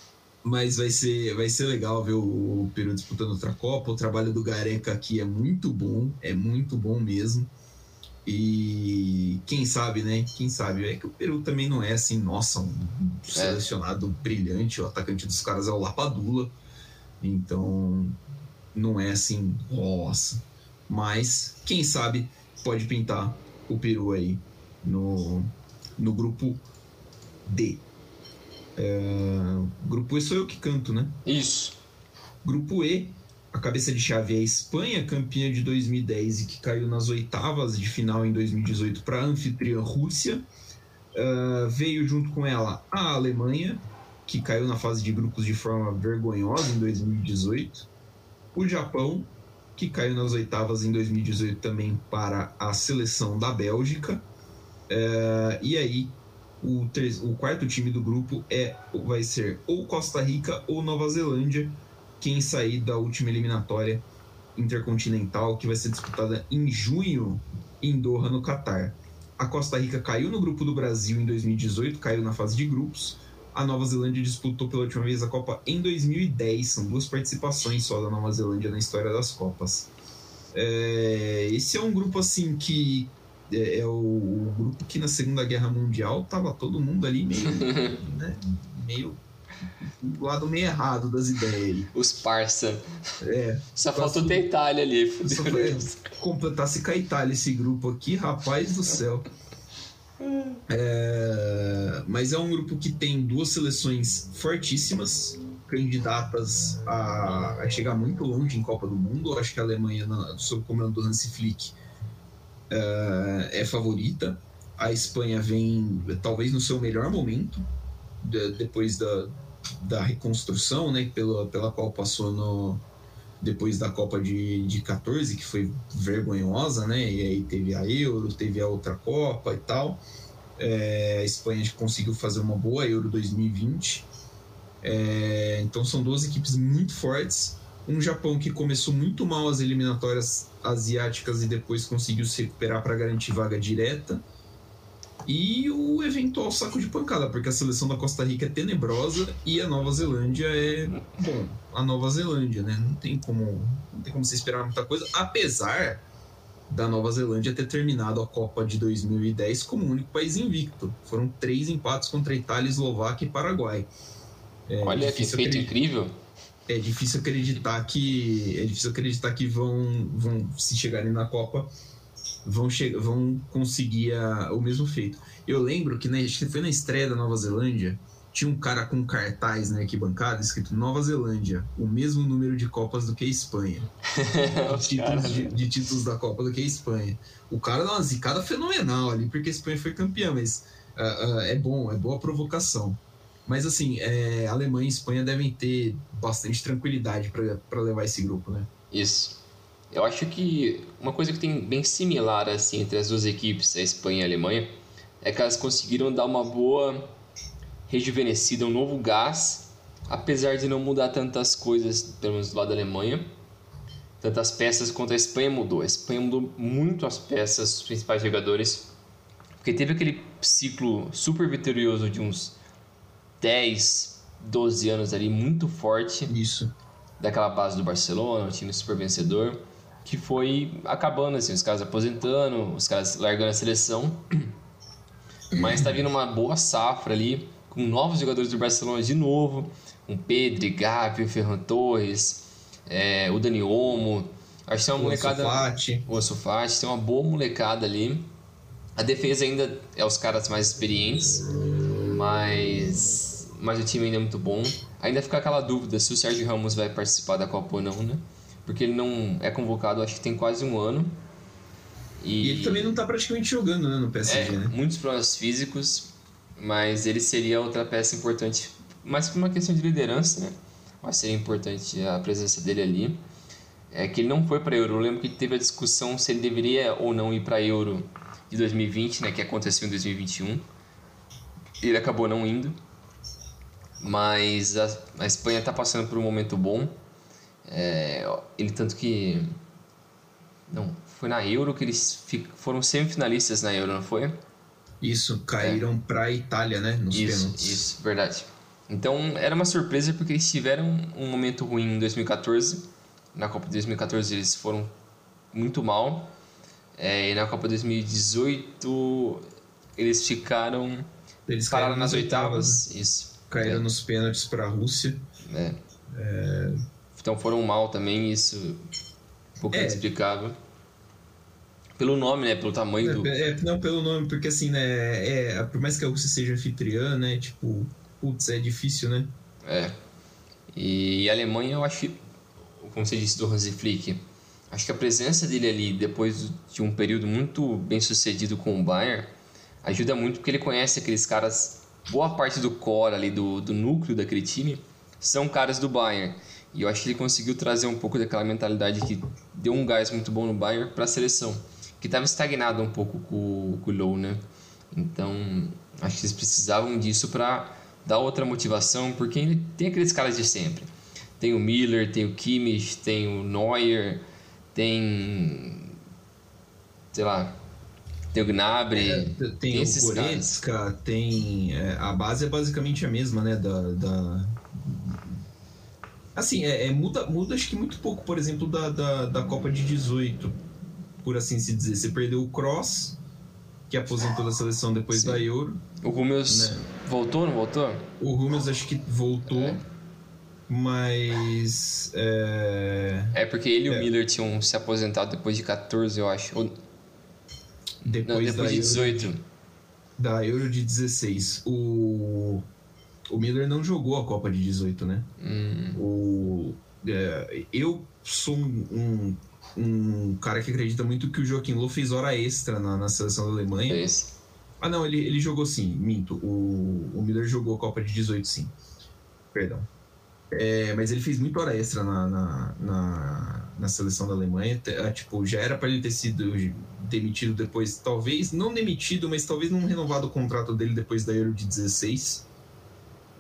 Speaker 2: Mas vai ser, vai ser legal ver o Peru disputando outra Copa. O trabalho do Gareca aqui é muito bom, é muito bom mesmo. E quem sabe, né? Quem sabe? É que o Peru também não é assim, nossa, um é. selecionado brilhante. O atacante dos caras é o Lapadula. Então, não é assim, nossa. Mas, quem sabe, pode pintar o Peru aí no, no grupo D. É, grupo E sou eu que canto, né?
Speaker 3: Isso.
Speaker 2: Grupo E, a cabeça de chave é a Espanha, campeã de 2010 e que caiu nas oitavas de final em 2018 para a anfitriã Rússia. Uh, veio junto com ela a Alemanha, que caiu na fase de grupos de forma vergonhosa em 2018. O Japão, que caiu nas oitavas em 2018 também para a seleção da Bélgica. É, e aí, o, o quarto time do grupo é vai ser ou Costa Rica ou Nova Zelândia, quem sair da última eliminatória intercontinental, que vai ser disputada em junho em Doha, no Catar. A Costa Rica caiu no grupo do Brasil em 2018, caiu na fase de grupos a Nova Zelândia disputou pela última vez a Copa em 2010. São duas participações só da Nova Zelândia na história das Copas. É, esse é um grupo assim que é, é o, o, grupo que na Segunda Guerra Mundial tava todo mundo ali meio, né, meio do lado meio errado das ideias.
Speaker 3: Os parça.
Speaker 2: É.
Speaker 3: Só faltou ter Itália ali.
Speaker 2: Só foi completasse com a Itália esse grupo aqui, rapaz do céu. É, mas é um grupo que tem duas seleções fortíssimas, candidatas a, a, chegar muito longe em Copa do Mundo. Acho que a Alemanha, sob o comando do Hansi Flick, é, é favorita. A Espanha vem talvez no seu melhor momento, de, depois da, da reconstrução, né, pela, pela qual passou no, depois da Copa de, de 14, que foi vergonhosa, né? E aí teve a Euro, teve a outra Copa e tal. É, a Espanha conseguiu fazer uma boa Euro 2020. É, então são duas equipes muito fortes. Um Japão que começou muito mal as eliminatórias asiáticas e depois conseguiu se recuperar para garantir vaga direta e o eventual saco de pancada, porque a seleção da Costa Rica é tenebrosa e a Nova Zelândia é, bom, a Nova Zelândia, né? Não tem como, não tem como se esperar muita coisa, apesar da Nova Zelândia ter terminado a Copa de 2010 como o único país invicto. Foram três empates contra Itália, Eslováquia e Paraguai.
Speaker 3: É, Olha que feito incrível.
Speaker 2: É difícil acreditar que é difícil acreditar que vão, vão se chegarem na Copa vão, vão conseguir a, o mesmo feito. Eu lembro que, né, acho que foi na estreia da Nova Zelândia, tinha um cara com cartaz na arquibancada escrito Nova Zelândia, o mesmo número de Copas do que a Espanha. títulos de, de, títulos da Copa do que a Espanha. O cara dá uma zicada fenomenal ali, porque a Espanha foi campeã, mas uh, uh, é bom, é boa provocação. Mas assim, é, Alemanha e Espanha devem ter bastante tranquilidade para levar esse grupo, né?
Speaker 3: Isso. Eu acho que uma coisa que tem bem similar assim entre as duas equipes, a Espanha e a Alemanha, é que elas conseguiram dar uma boa rejuvenescida, um novo gás, apesar de não mudar tantas coisas, pelo menos do lado da Alemanha. Tantas peças quanto a Espanha mudou. A Espanha mudou muito as peças, os principais jogadores, porque teve aquele ciclo super vitorioso de uns 10, 12 anos ali, muito forte.
Speaker 2: Isso.
Speaker 3: Daquela base do Barcelona, um time super vencedor, que foi acabando, assim, os caras aposentando, os caras largando a seleção. Mas tá vindo uma boa safra ali, com novos jogadores do Barcelona de novo, com Pedro, Gavi, Ferran Torres, é, o Dani Olmo. Acho que tem uma o molecada. O Sufati, tem uma boa molecada ali. A defesa ainda é os caras mais experientes, mas mas o time ainda é muito bom. Ainda fica aquela dúvida se o Sérgio Ramos vai participar da Copa ou não, né? Porque ele não é convocado, acho que tem quase um ano.
Speaker 2: E, e ele também não está praticamente jogando né, no PSG,
Speaker 3: é,
Speaker 2: né?
Speaker 3: Muitos problemas físicos, mas ele seria outra peça importante, mais por uma questão de liderança, né? Mas seria importante a presença dele ali. É que ele não foi para Euro. Eu lembro que teve a discussão se ele deveria ou não ir para Euro de 2020, né? Que aconteceu em 2021. Ele acabou não indo mas a, a Espanha está passando por um momento bom. É, ele tanto que não foi na Euro que eles foram semifinalistas na Euro, não foi?
Speaker 2: Isso, caíram é. para a Itália, né, nos
Speaker 3: isso,
Speaker 2: pênaltis.
Speaker 3: Isso, verdade. Então era uma surpresa porque eles tiveram um momento ruim em 2014. Na Copa de 2014 eles foram muito mal. É, e na Copa de 2018 eles ficaram
Speaker 2: eles pararam nas oitavas.
Speaker 3: oitavas. Isso
Speaker 2: caíram é. nos pênaltis para a Rússia.
Speaker 3: É. é. Então foram mal também, isso um pouco é. inexplicável. Pelo nome, né? Pelo tamanho
Speaker 2: é,
Speaker 3: do.
Speaker 2: É, não, pelo nome, porque assim, né? Por mais que a Rússia seja anfitriã, né? Tipo, putz, é difícil, né?
Speaker 3: É. E a Alemanha, eu acho, como você disse do Hansi Flick, acho que a presença dele ali, depois de um período muito bem sucedido com o Bayern, ajuda muito porque ele conhece aqueles caras boa parte do core ali, do, do núcleo daquele time, são caras do Bayern. E eu acho que ele conseguiu trazer um pouco daquela mentalidade que deu um gás muito bom no Bayern para a seleção, que estava estagnado um pouco com, com o Low, né? Então, acho que eles precisavam disso para dar outra motivação, porque tem aqueles caras de sempre. Tem o Miller, tem o Kimmich, tem o Neuer, tem sei lá, tem o Gnabry. É,
Speaker 2: tem, o Goretzka, tem. É, a base é basicamente a mesma, né? Da. da... Assim, é, é, muda, muda acho que muito pouco, por exemplo, da, da, da Copa de 18, por assim se dizer. Você perdeu o Cross, que aposentou da seleção depois Sim. da Euro.
Speaker 3: O Rúmeus né? voltou, não voltou?
Speaker 2: O Rúmeus acho que voltou. É. Mas. É...
Speaker 3: é porque ele e o é. Miller tinham se aposentado depois de 14, eu acho. Ou
Speaker 2: depois,
Speaker 3: Não, depois de 18.
Speaker 2: Euro, da Euro de 16. O, o Miller não jogou a Copa de 18, né?
Speaker 3: Hum.
Speaker 2: O, é, eu sou um, um, um, cara que acredita muito que o Joaquim Low fez hora extra na, na seleção da Alemanha.
Speaker 3: Fez.
Speaker 2: Ah, não, ele, ele jogou sim, minto. O, o Miller jogou a Copa de 18, sim. Perdão. É, mas ele fez muito hora extra na, na, na, na seleção da Alemanha. É, tipo, já era para ele ter sido demitido depois, talvez, não demitido, mas talvez não renovado o contrato dele depois da Euro de 16.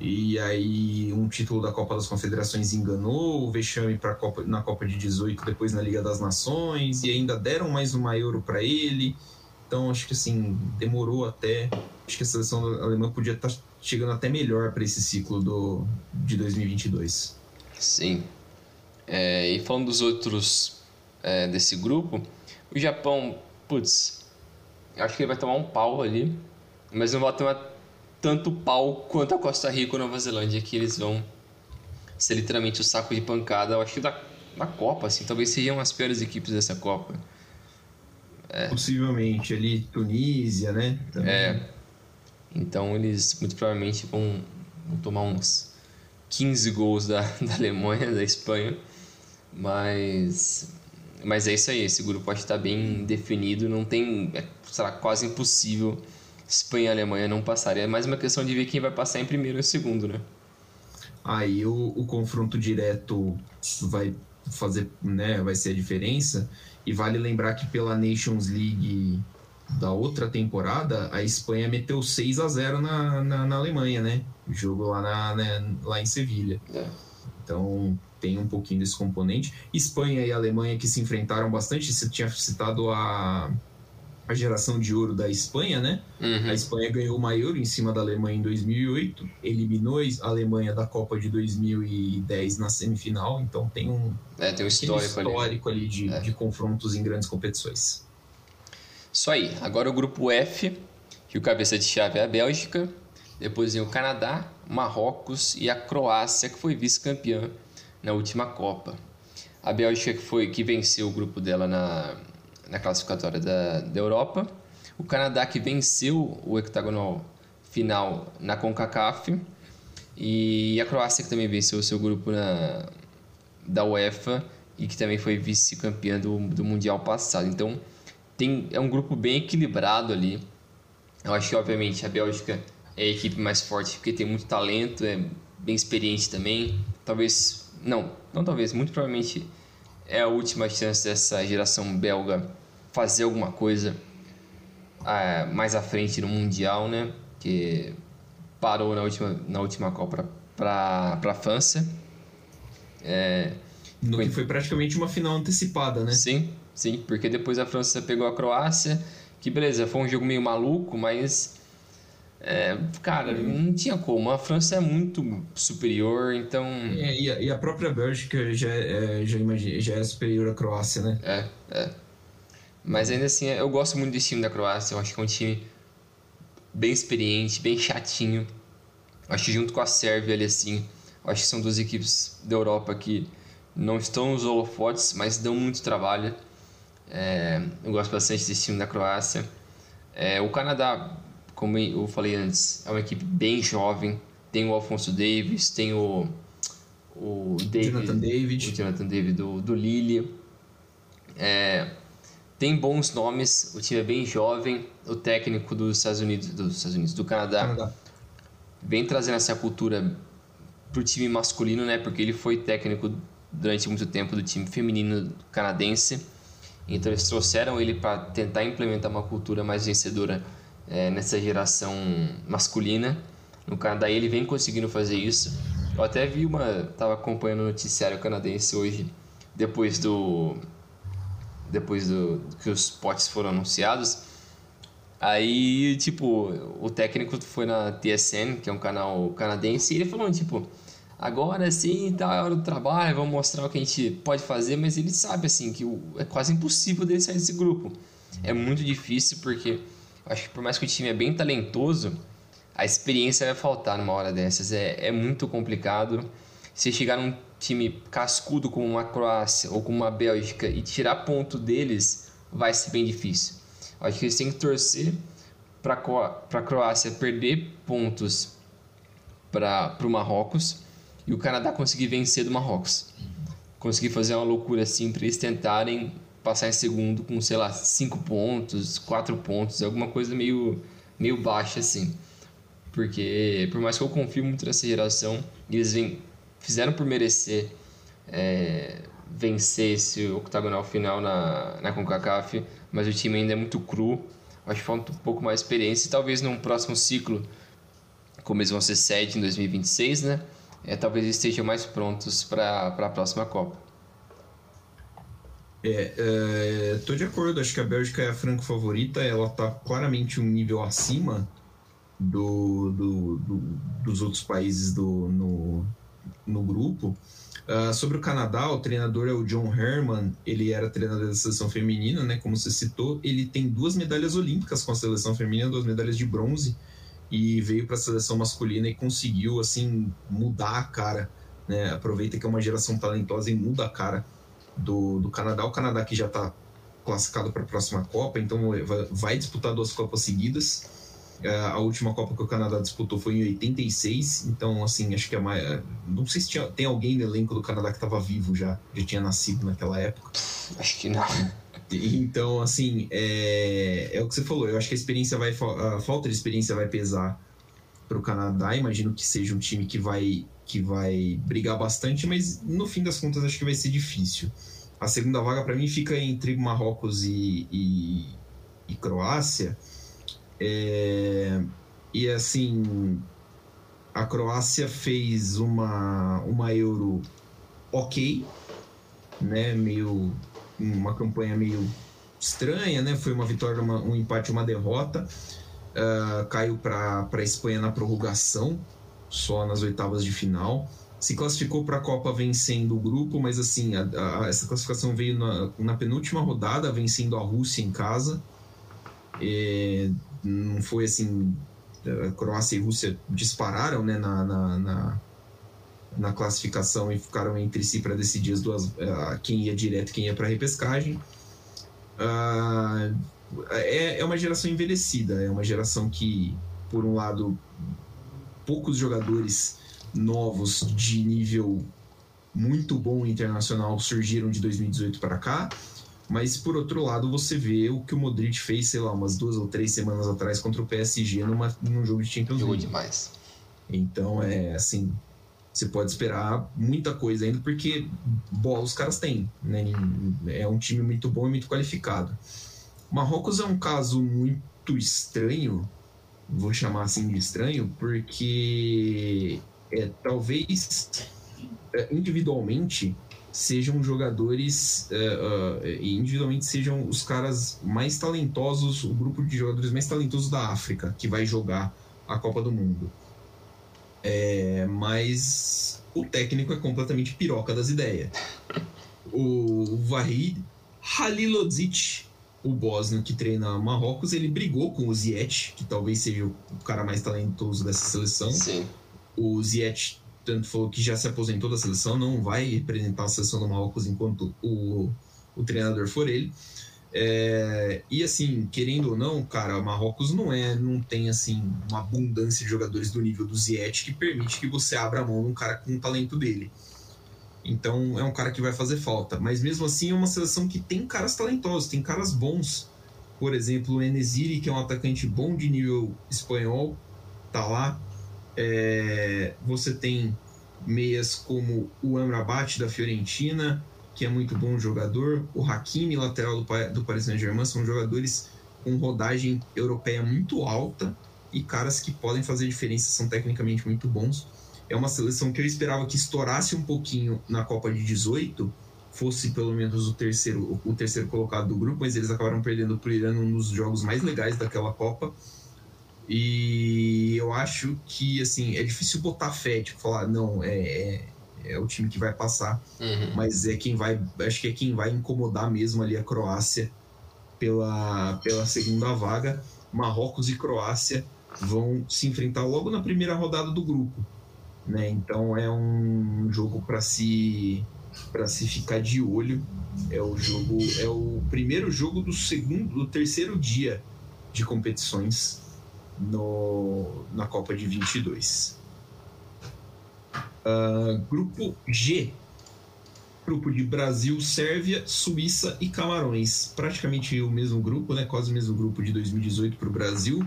Speaker 2: E aí um título da Copa das Confederações enganou, o vexame pra Copa, na Copa de 18, depois na Liga das Nações, e ainda deram mais uma Euro para ele. Então acho que assim, demorou até. Acho que a seleção alemã podia estar tá chegando até melhor para esse ciclo do, de 2022.
Speaker 3: Sim. É, e falando dos outros é, desse grupo, o Japão putz, acho que ele vai tomar um pau ali, mas não vai tomar tanto pau quanto a Costa Rica ou Nova Zelândia, que eles vão ser literalmente o saco de pancada, eu acho que da, da Copa, assim, talvez sejam as piores equipes dessa Copa.
Speaker 2: É. Possivelmente ali, Tunísia, né?
Speaker 3: Também. É. Então eles muito provavelmente vão, vão tomar uns 15 gols da, da Alemanha, da Espanha. Mas, mas é isso aí, esse grupo pode estar bem definido, não tem, é, será quase impossível Espanha e Alemanha não passarem. É mais uma questão de ver quem vai passar em primeiro e segundo, né?
Speaker 2: Aí o, o confronto direto vai fazer, né, vai ser a diferença. E vale lembrar que pela Nations League da outra temporada, a Espanha meteu 6 a 0 na, na, na Alemanha, né? O jogo lá, na, né, lá em Sevilha. É. Então tem um pouquinho desse componente. Espanha e Alemanha que se enfrentaram bastante. Você tinha citado a, a geração de ouro da Espanha, né? Uhum. A Espanha ganhou uma Euro em cima da Alemanha em 2008, eliminou a Alemanha da Copa de 2010 na semifinal, então tem um,
Speaker 3: é, tem um histórico,
Speaker 2: histórico ali, ali de, é. de confrontos em grandes competições.
Speaker 3: Isso aí. Agora o grupo F, que o cabeça de chave é a Bélgica, depois vem o Canadá, Marrocos e a Croácia, que foi vice-campeã na última Copa. A Bélgica que foi que venceu o grupo dela na na classificatória da, da Europa. O Canadá que venceu o hectagonal final na CONCACAF. E a Croácia que também venceu o seu grupo na, da UEFA e que também foi vice-campeã do, do Mundial passado. Então tem, é um grupo bem equilibrado ali. Eu acho que obviamente a Bélgica é a equipe mais forte porque tem muito talento, é bem experiente também. Talvez, não, não talvez, muito provavelmente é a última chance dessa geração belga fazer alguma coisa é, mais à frente no Mundial, né? Que parou na última, na última Copa para a França.
Speaker 2: É, no que foi praticamente uma final antecipada, né?
Speaker 3: Sim, sim, porque depois a França pegou a Croácia, que beleza, foi um jogo meio maluco, mas é, cara, não tinha como. A França é muito superior, então.
Speaker 2: É, e, a, e, a, própria Bélgica já, é, já, imagina, já é superior à Croácia, né?
Speaker 3: É, é. Mas ainda assim, eu gosto muito desse time da Croácia. Eu acho que é um time bem experiente, bem chatinho. Eu acho que junto com a Sérvia ali assim, acho que são duas equipes da Europa que não estão nos holofotes, mas dão muito trabalho. É, eu gosto bastante desse time da Croácia. É, o Canadá como eu falei antes, é uma equipe bem jovem. Tem o Alfonso Davis, tem o, o David,
Speaker 2: Jonathan David,
Speaker 3: o Jonathan David do, do Lille. É, tem bons nomes, o time é bem jovem. O técnico dos Estados Unidos, dos Estados Unidos, do Canadá, Canadá. vem trazendo essa cultura pro time masculino, né? Porque ele foi técnico durante muito tempo do time feminino canadense. Então eles trouxeram ele para tentar implementar uma cultura mais vencedora é, nessa geração masculina. No Canadá ele vem conseguindo fazer isso. Eu até vi uma. Tava acompanhando o noticiário canadense hoje, depois do. Depois do que os potes foram anunciados. Aí, tipo, o técnico foi na TSN, que é um canal canadense, e ele falou, tipo, agora sim tá a hora do trabalho, vamos mostrar o que a gente pode fazer, mas ele sabe, assim, que é quase impossível dele sair desse grupo. É muito difícil porque acho que por mais que o time é bem talentoso, a experiência vai faltar numa hora dessas. É, é muito complicado. Se chegar num time cascudo como uma Croácia ou como uma Bélgica e tirar ponto deles, vai ser bem difícil. Acho que eles têm que torcer para a Croácia perder pontos para o Marrocos e o Canadá conseguir vencer do Marrocos. Conseguir fazer uma loucura assim para eles tentarem passar em segundo com, sei lá, 5 pontos, 4 pontos, alguma coisa meio, meio baixa assim. Porque, por mais que eu confie muito nessa geração, eles vem, fizeram por merecer é, vencer esse octagonal final na, na CONCACAF, mas o time ainda é muito cru. Acho que falta um pouco mais de experiência e talvez num próximo ciclo, como eles vão ser sede em 2026, né? É, talvez estejam mais prontos para a próxima Copa.
Speaker 2: É, é, de acordo, acho que a Bélgica é a franco favorita, ela tá claramente um nível acima do, do, do dos outros países do, no, no grupo. Uh, sobre o Canadá, o treinador é o John Herman, ele era treinador da seleção feminina, né? Como você citou, ele tem duas medalhas olímpicas com a seleção feminina, duas medalhas de bronze, e veio para a seleção masculina e conseguiu assim mudar a cara né? Aproveita que é uma geração talentosa e muda a cara do, do Canadá. O Canadá que já está classificado para a próxima Copa, então vai disputar duas Copas seguidas. É, a última Copa que o Canadá disputou foi em 86, então, assim, acho que é mais. Não sei se tinha, tem alguém no elenco do Canadá que estava vivo já, já tinha nascido naquela época.
Speaker 3: Acho que não.
Speaker 2: Então, assim, é, é o que você falou. Eu acho que a experiência vai. A falta de experiência vai pesar para o Canadá. Imagino que seja um time que vai, que vai brigar bastante, mas no fim das contas acho que vai ser difícil. A segunda vaga para mim fica entre Marrocos e, e, e Croácia. É, e assim, a Croácia fez uma, uma Euro ok, né? Meio uma campanha meio estranha, né? Foi uma vitória, uma, um empate, uma derrota. Uh, caiu para a Espanha na prorrogação, só nas oitavas de final. Se classificou para a Copa vencendo o grupo, mas assim, a, a, essa classificação veio na, na, penúltima rodada, vencendo a Rússia em casa. E não foi assim. A Croácia e Rússia dispararam né, na, na, na, na classificação e ficaram entre si para decidir as duas, uh, quem ia direto e quem ia para a repescagem. Uh, é, é uma geração envelhecida, é uma geração que, por um lado, poucos jogadores novos de nível muito bom internacional surgiram de 2018 para cá, mas por outro lado você vê o que o Modric fez, sei lá, umas duas ou três semanas atrás contra o PSG numa, num jogo de Champions League.
Speaker 3: demais.
Speaker 2: Então é assim, você pode esperar muita coisa ainda porque bola os caras têm, né? É um time muito bom e muito qualificado. Marrocos é um caso muito estranho, vou chamar assim de estranho, porque é, talvez é, individualmente sejam jogadores uh, uh, individualmente sejam os caras mais talentosos, o grupo de jogadores mais talentosos da África que vai jogar a Copa do Mundo. É, mas o técnico é completamente piroca das ideias. O Vahid Halilodzic o Bosnio que treina Marrocos, ele brigou com o Ziyech, que talvez seja o cara mais talentoso dessa seleção.
Speaker 3: Sim.
Speaker 2: O Ziyech tanto falou que já se aposentou da seleção, não vai representar a seleção do Marrocos enquanto o, o treinador for ele. É, e assim, querendo ou não, cara, Marrocos não é, não tem assim uma abundância de jogadores do nível do Ziyech que permite que você abra a mão num cara com o talento dele. Então é um cara que vai fazer falta. Mas mesmo assim é uma seleção que tem caras talentosos, tem caras bons. Por exemplo, o Enesiri, que é um atacante bom de nível espanhol, tá lá. É, você tem meias como o Amrabat da Fiorentina, que é muito bom jogador. O Hakimi, lateral do, do Paris Saint-Germain, são jogadores com rodagem europeia muito alta e caras que podem fazer diferença, são tecnicamente muito bons é uma seleção que eu esperava que estourasse um pouquinho na Copa de 18, fosse pelo menos o terceiro, o terceiro colocado do grupo, mas eles acabaram perdendo para o Irã num dos jogos mais legais daquela Copa. E eu acho que assim é difícil botar fé, tipo, falar, não, é, é, é o time que vai passar,
Speaker 3: uhum.
Speaker 2: mas é quem vai, acho que é quem vai incomodar mesmo ali a Croácia pela, pela segunda vaga. Marrocos e Croácia vão se enfrentar logo na primeira rodada do grupo né? Então é um jogo para se para se ficar de olho. É o jogo é o primeiro jogo do segundo do terceiro dia de competições no na Copa de 22. Uh, ah, grupo G grupo de Brasil, Sérvia, Suíça e Camarões. Praticamente o mesmo grupo, né? Quase o mesmo grupo de 2018 para o Brasil.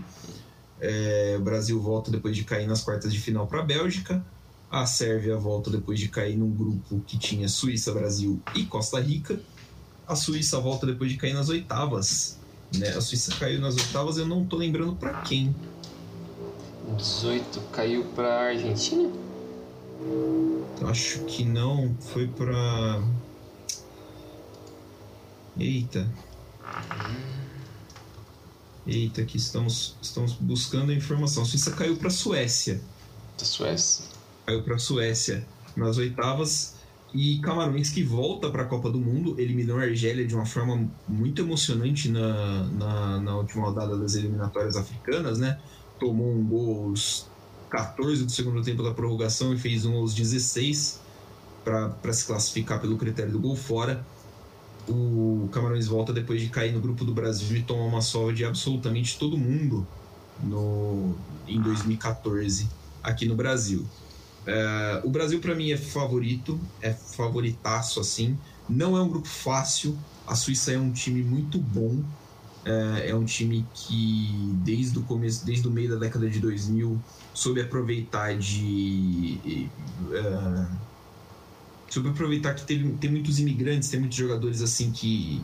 Speaker 2: É, o Brasil volta depois de cair nas quartas de final para a Bélgica. A Sérvia volta depois de cair num grupo que tinha Suíça, Brasil e Costa Rica. A Suíça volta depois de cair nas oitavas. Né? A Suíça caiu nas oitavas, eu não tô lembrando para quem.
Speaker 3: 18 caiu para Argentina?
Speaker 2: Acho que não, foi para Eita. Eita, aqui estamos, estamos buscando a informação. A Suíça caiu para a Suécia.
Speaker 3: Da Suécia.
Speaker 2: Caiu para a Suécia nas oitavas. E Camarões que volta para a Copa do Mundo, eliminou a Argélia de uma forma muito emocionante na, na, na, última rodada das eliminatórias africanas, né? Tomou um gol aos 14 do segundo tempo da prorrogação e fez um aos 16. para se classificar pelo critério do gol fora. O Camarões volta depois de cair no grupo do Brasil e tomar uma sova de absolutamente todo mundo no, em 2014 aqui no Brasil. É, o Brasil para mim é favorito, é favoritaço assim. Não é um grupo fácil. A Suíça é um time muito bom. É, é um time que desde o começo, desde o meio da década de 2000 soube aproveitar de uh, soube aproveitar que teve, tem muitos imigrantes, tem muitos jogadores assim que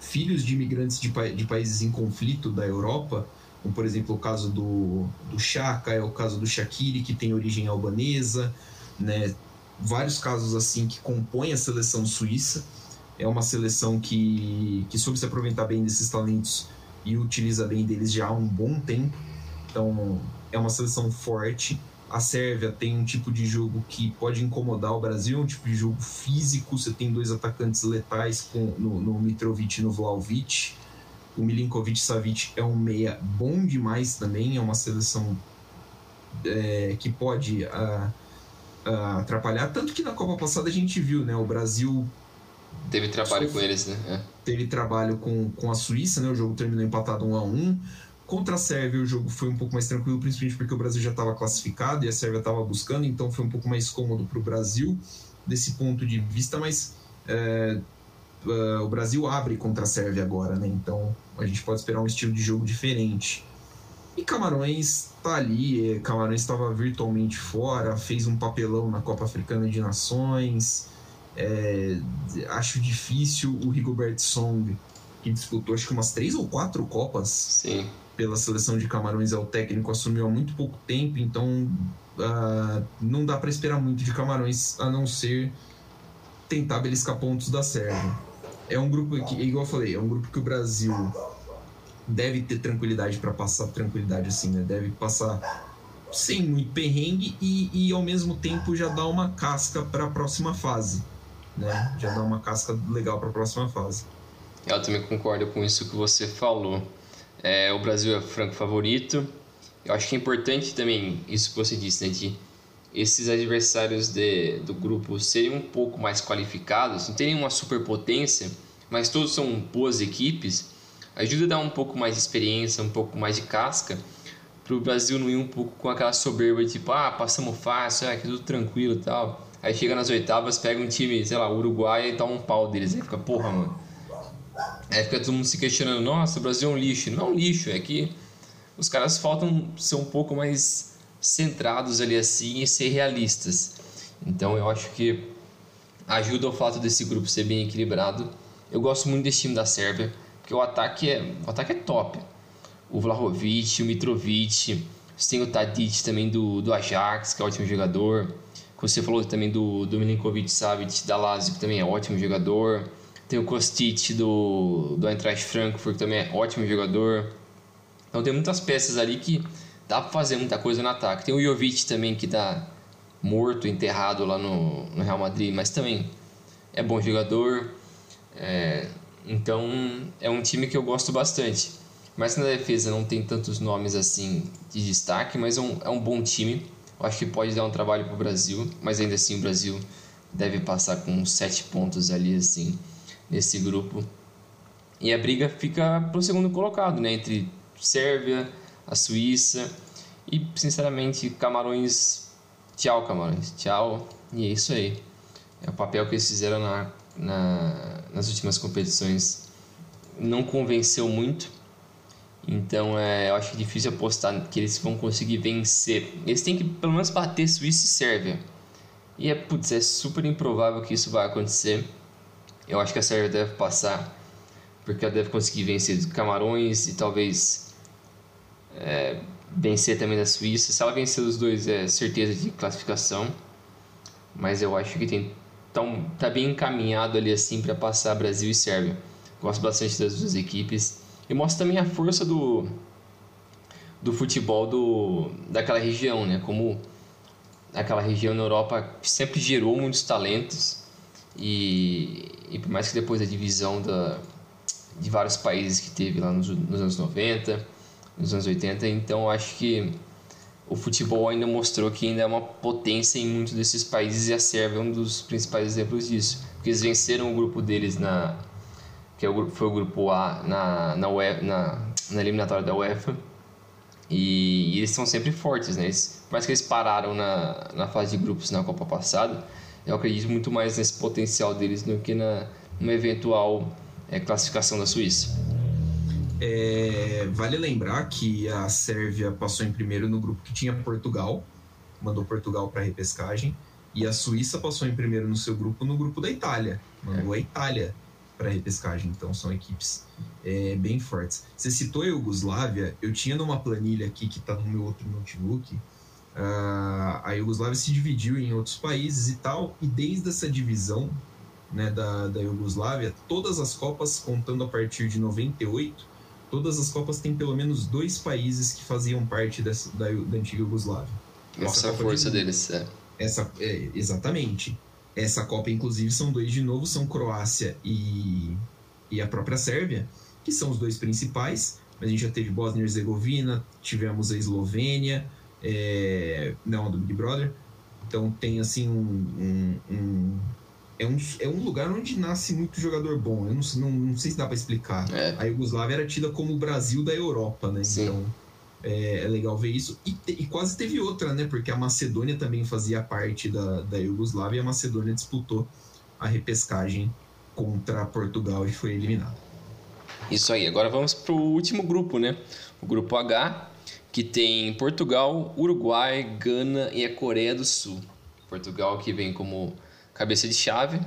Speaker 2: filhos de imigrantes de, de países em conflito da Europa, como por exemplo o caso do, do Chaka, é o caso do Shaqiri, que tem origem albanesa, né? vários casos assim que compõem a seleção suíça. É uma seleção que, que soube se aproveitar bem desses talentos e utiliza bem deles já há um bom tempo. Então, é uma seleção forte. A Sérvia tem um tipo de jogo que pode incomodar o Brasil, um tipo de jogo físico. Você tem dois atacantes letais com, no, no Mitrovic e no Vlaovic. O Milinkovic Savic é um meia bom demais também. É uma seleção é, que pode uh, uh, atrapalhar. Tanto que na Copa passada a gente viu, né? O Brasil
Speaker 3: Teve trabalho com eles, né? É.
Speaker 2: Teve trabalho com, com a Suíça, né? O jogo terminou empatado 1 a 1 Contra a Sérvia, o jogo foi um pouco mais tranquilo, principalmente porque o Brasil já estava classificado e a Sérvia estava buscando, então foi um pouco mais cômodo para o Brasil desse ponto de vista, mas é, é, o Brasil abre contra a Sérvia agora, né? Então a gente pode esperar um estilo de jogo diferente. E Camarões está ali, é, Camarões estava virtualmente fora, fez um papelão na Copa Africana de Nações. É, acho difícil o Rigobert Song, que disputou acho que umas três ou quatro Copas
Speaker 3: Sim.
Speaker 2: Pela seleção de Camarões, é o técnico, assumiu há muito pouco tempo, então uh, não dá para esperar muito de Camarões, a não ser tentar beliscar pontos da Sérvia. É um grupo que, igual eu falei, é um grupo que o Brasil deve ter tranquilidade para passar tranquilidade assim, né? Deve passar sem muito perrengue e, e ao mesmo tempo já dar uma casca para a próxima fase né? Já dá uma casca legal para a próxima fase.
Speaker 3: Eu também concordo com isso que você falou. É, o Brasil é franco favorito. Eu acho que é importante também isso que você disse, né? De esses adversários de, do grupo serem um pouco mais qualificados, não terem uma superpotência, mas todos são boas equipes, ajuda a dar um pouco mais de experiência, um pouco mais de casca, para o Brasil não ir um pouco com aquela soberba de tipo, ah, passamos fácil, ah, que tudo tranquilo e tal. Aí chega nas oitavas, pega um time, sei lá, Uruguai e toma um pau deles. Aí fica, porra, mano. Aí fica todo mundo se questionando, nossa, o Brasil é um lixo. Não é um lixo, é que os caras faltam ser um pouco mais centrados ali assim e ser realistas. Então eu acho que ajuda o fato desse grupo ser bem equilibrado. Eu gosto muito desse time da Sérvia, porque o ataque é, o ataque é top. O Vlahovic, o Mitrovic, você tem o Tadic também do, do Ajax, que é um ótimo jogador. Você falou também do, do Milinkovic Savic da Lazio, que também é ótimo jogador. Tem o Kostic do, do Eintracht Frankfurt, que também é ótimo jogador. Então tem muitas peças ali que dá para fazer muita coisa no ataque. Tem o Jovic também, que tá morto, enterrado lá no, no Real Madrid, mas também é bom jogador. É, então é um time que eu gosto bastante. Mas na defesa não tem tantos nomes assim de destaque, mas é um, é um bom time. Eu acho que pode dar um trabalho para o Brasil, mas ainda assim o Brasil deve passar com sete pontos ali assim nesse grupo. E a briga fica para o segundo colocado, né? Entre Sérvia, a Suíça e, sinceramente, Camarões. Tchau, Camarões. Tchau. E é isso aí. É o papel que eles fizeram na, na, nas últimas competições. Não convenceu muito então é, eu acho difícil apostar que eles vão conseguir vencer. Eles têm que pelo menos bater Suíça e Sérvia. E é, putz, é super improvável que isso vai acontecer. Eu acho que a Sérvia deve passar, porque ela deve conseguir vencer Camarões e talvez é, vencer também da Suíça. Se ela vencer os dois, é certeza de classificação. Mas eu acho que tem tão, tá bem encaminhado ali assim para passar Brasil e Sérvia. Gosto bastante das duas equipes. E mostra também a força do, do futebol do, daquela região, né? Como aquela região na Europa sempre gerou muitos talentos e, e por mais que depois da divisão da, de vários países que teve lá nos, nos anos 90, nos anos 80, então acho que o futebol ainda mostrou que ainda é uma potência em muitos desses países e a Sérvia é um dos principais exemplos disso. Porque eles venceram o grupo deles na que é o, foi o grupo A na, na, na, na eliminatória da UEFA. E, e, eles são sempre fortes, né? Eles, mais que eles pararam na, na fase de grupos na Copa passada, eu acredito muito mais nesse potencial deles do que na uma eventual é, classificação da Suíça.
Speaker 2: É, vale lembrar que a Sérvia passou em primeiro no grupo que tinha Portugal, mandou Portugal para repescagem, e a Suíça passou em primeiro no seu grupo no grupo da Itália, mandou é. a Itália para repescagem. Então são equipes é, bem fortes. Você citou a Iugoslávia, eu tinha numa planilha aqui que está no meu outro notebook. Uh, a Iugoslávia se dividiu em outros países e tal, e desde essa divisão né, da, da Iugoslávia, todas as Copas, contando a partir de 98, todas as Copas têm pelo menos dois países que faziam parte dessa, da, da antiga Yugoslávia.
Speaker 3: Mostra a força de, deles, é.
Speaker 2: Essa, é, exatamente. Essa Copa, inclusive, são dois de novo, são Croácia e, e a própria Sérvia, que são os dois principais. Mas a gente já teve Bósnia e Herzegovina, tivemos a Eslovênia, é, não, do Big Brother. Então tem assim um, um, um é um, é um lugar onde nasce muito jogador bom. Eu não, não, não sei se dá para explicar. É. A Iugoslávia era tida como o Brasil da Europa, né? Sim. Então é, é, legal ver isso. E, te, e, quase teve outra, né? Porque a Macedônia também fazia parte da, da Iugoslávia e a Macedônia disputou a repescagem contra Portugal e foi eliminada.
Speaker 3: Isso aí. Agora vamos para o último grupo, né? O grupo H, que tem Portugal, Uruguai, Gana e a Coreia do Sul. Portugal que vem como cabeça de chave.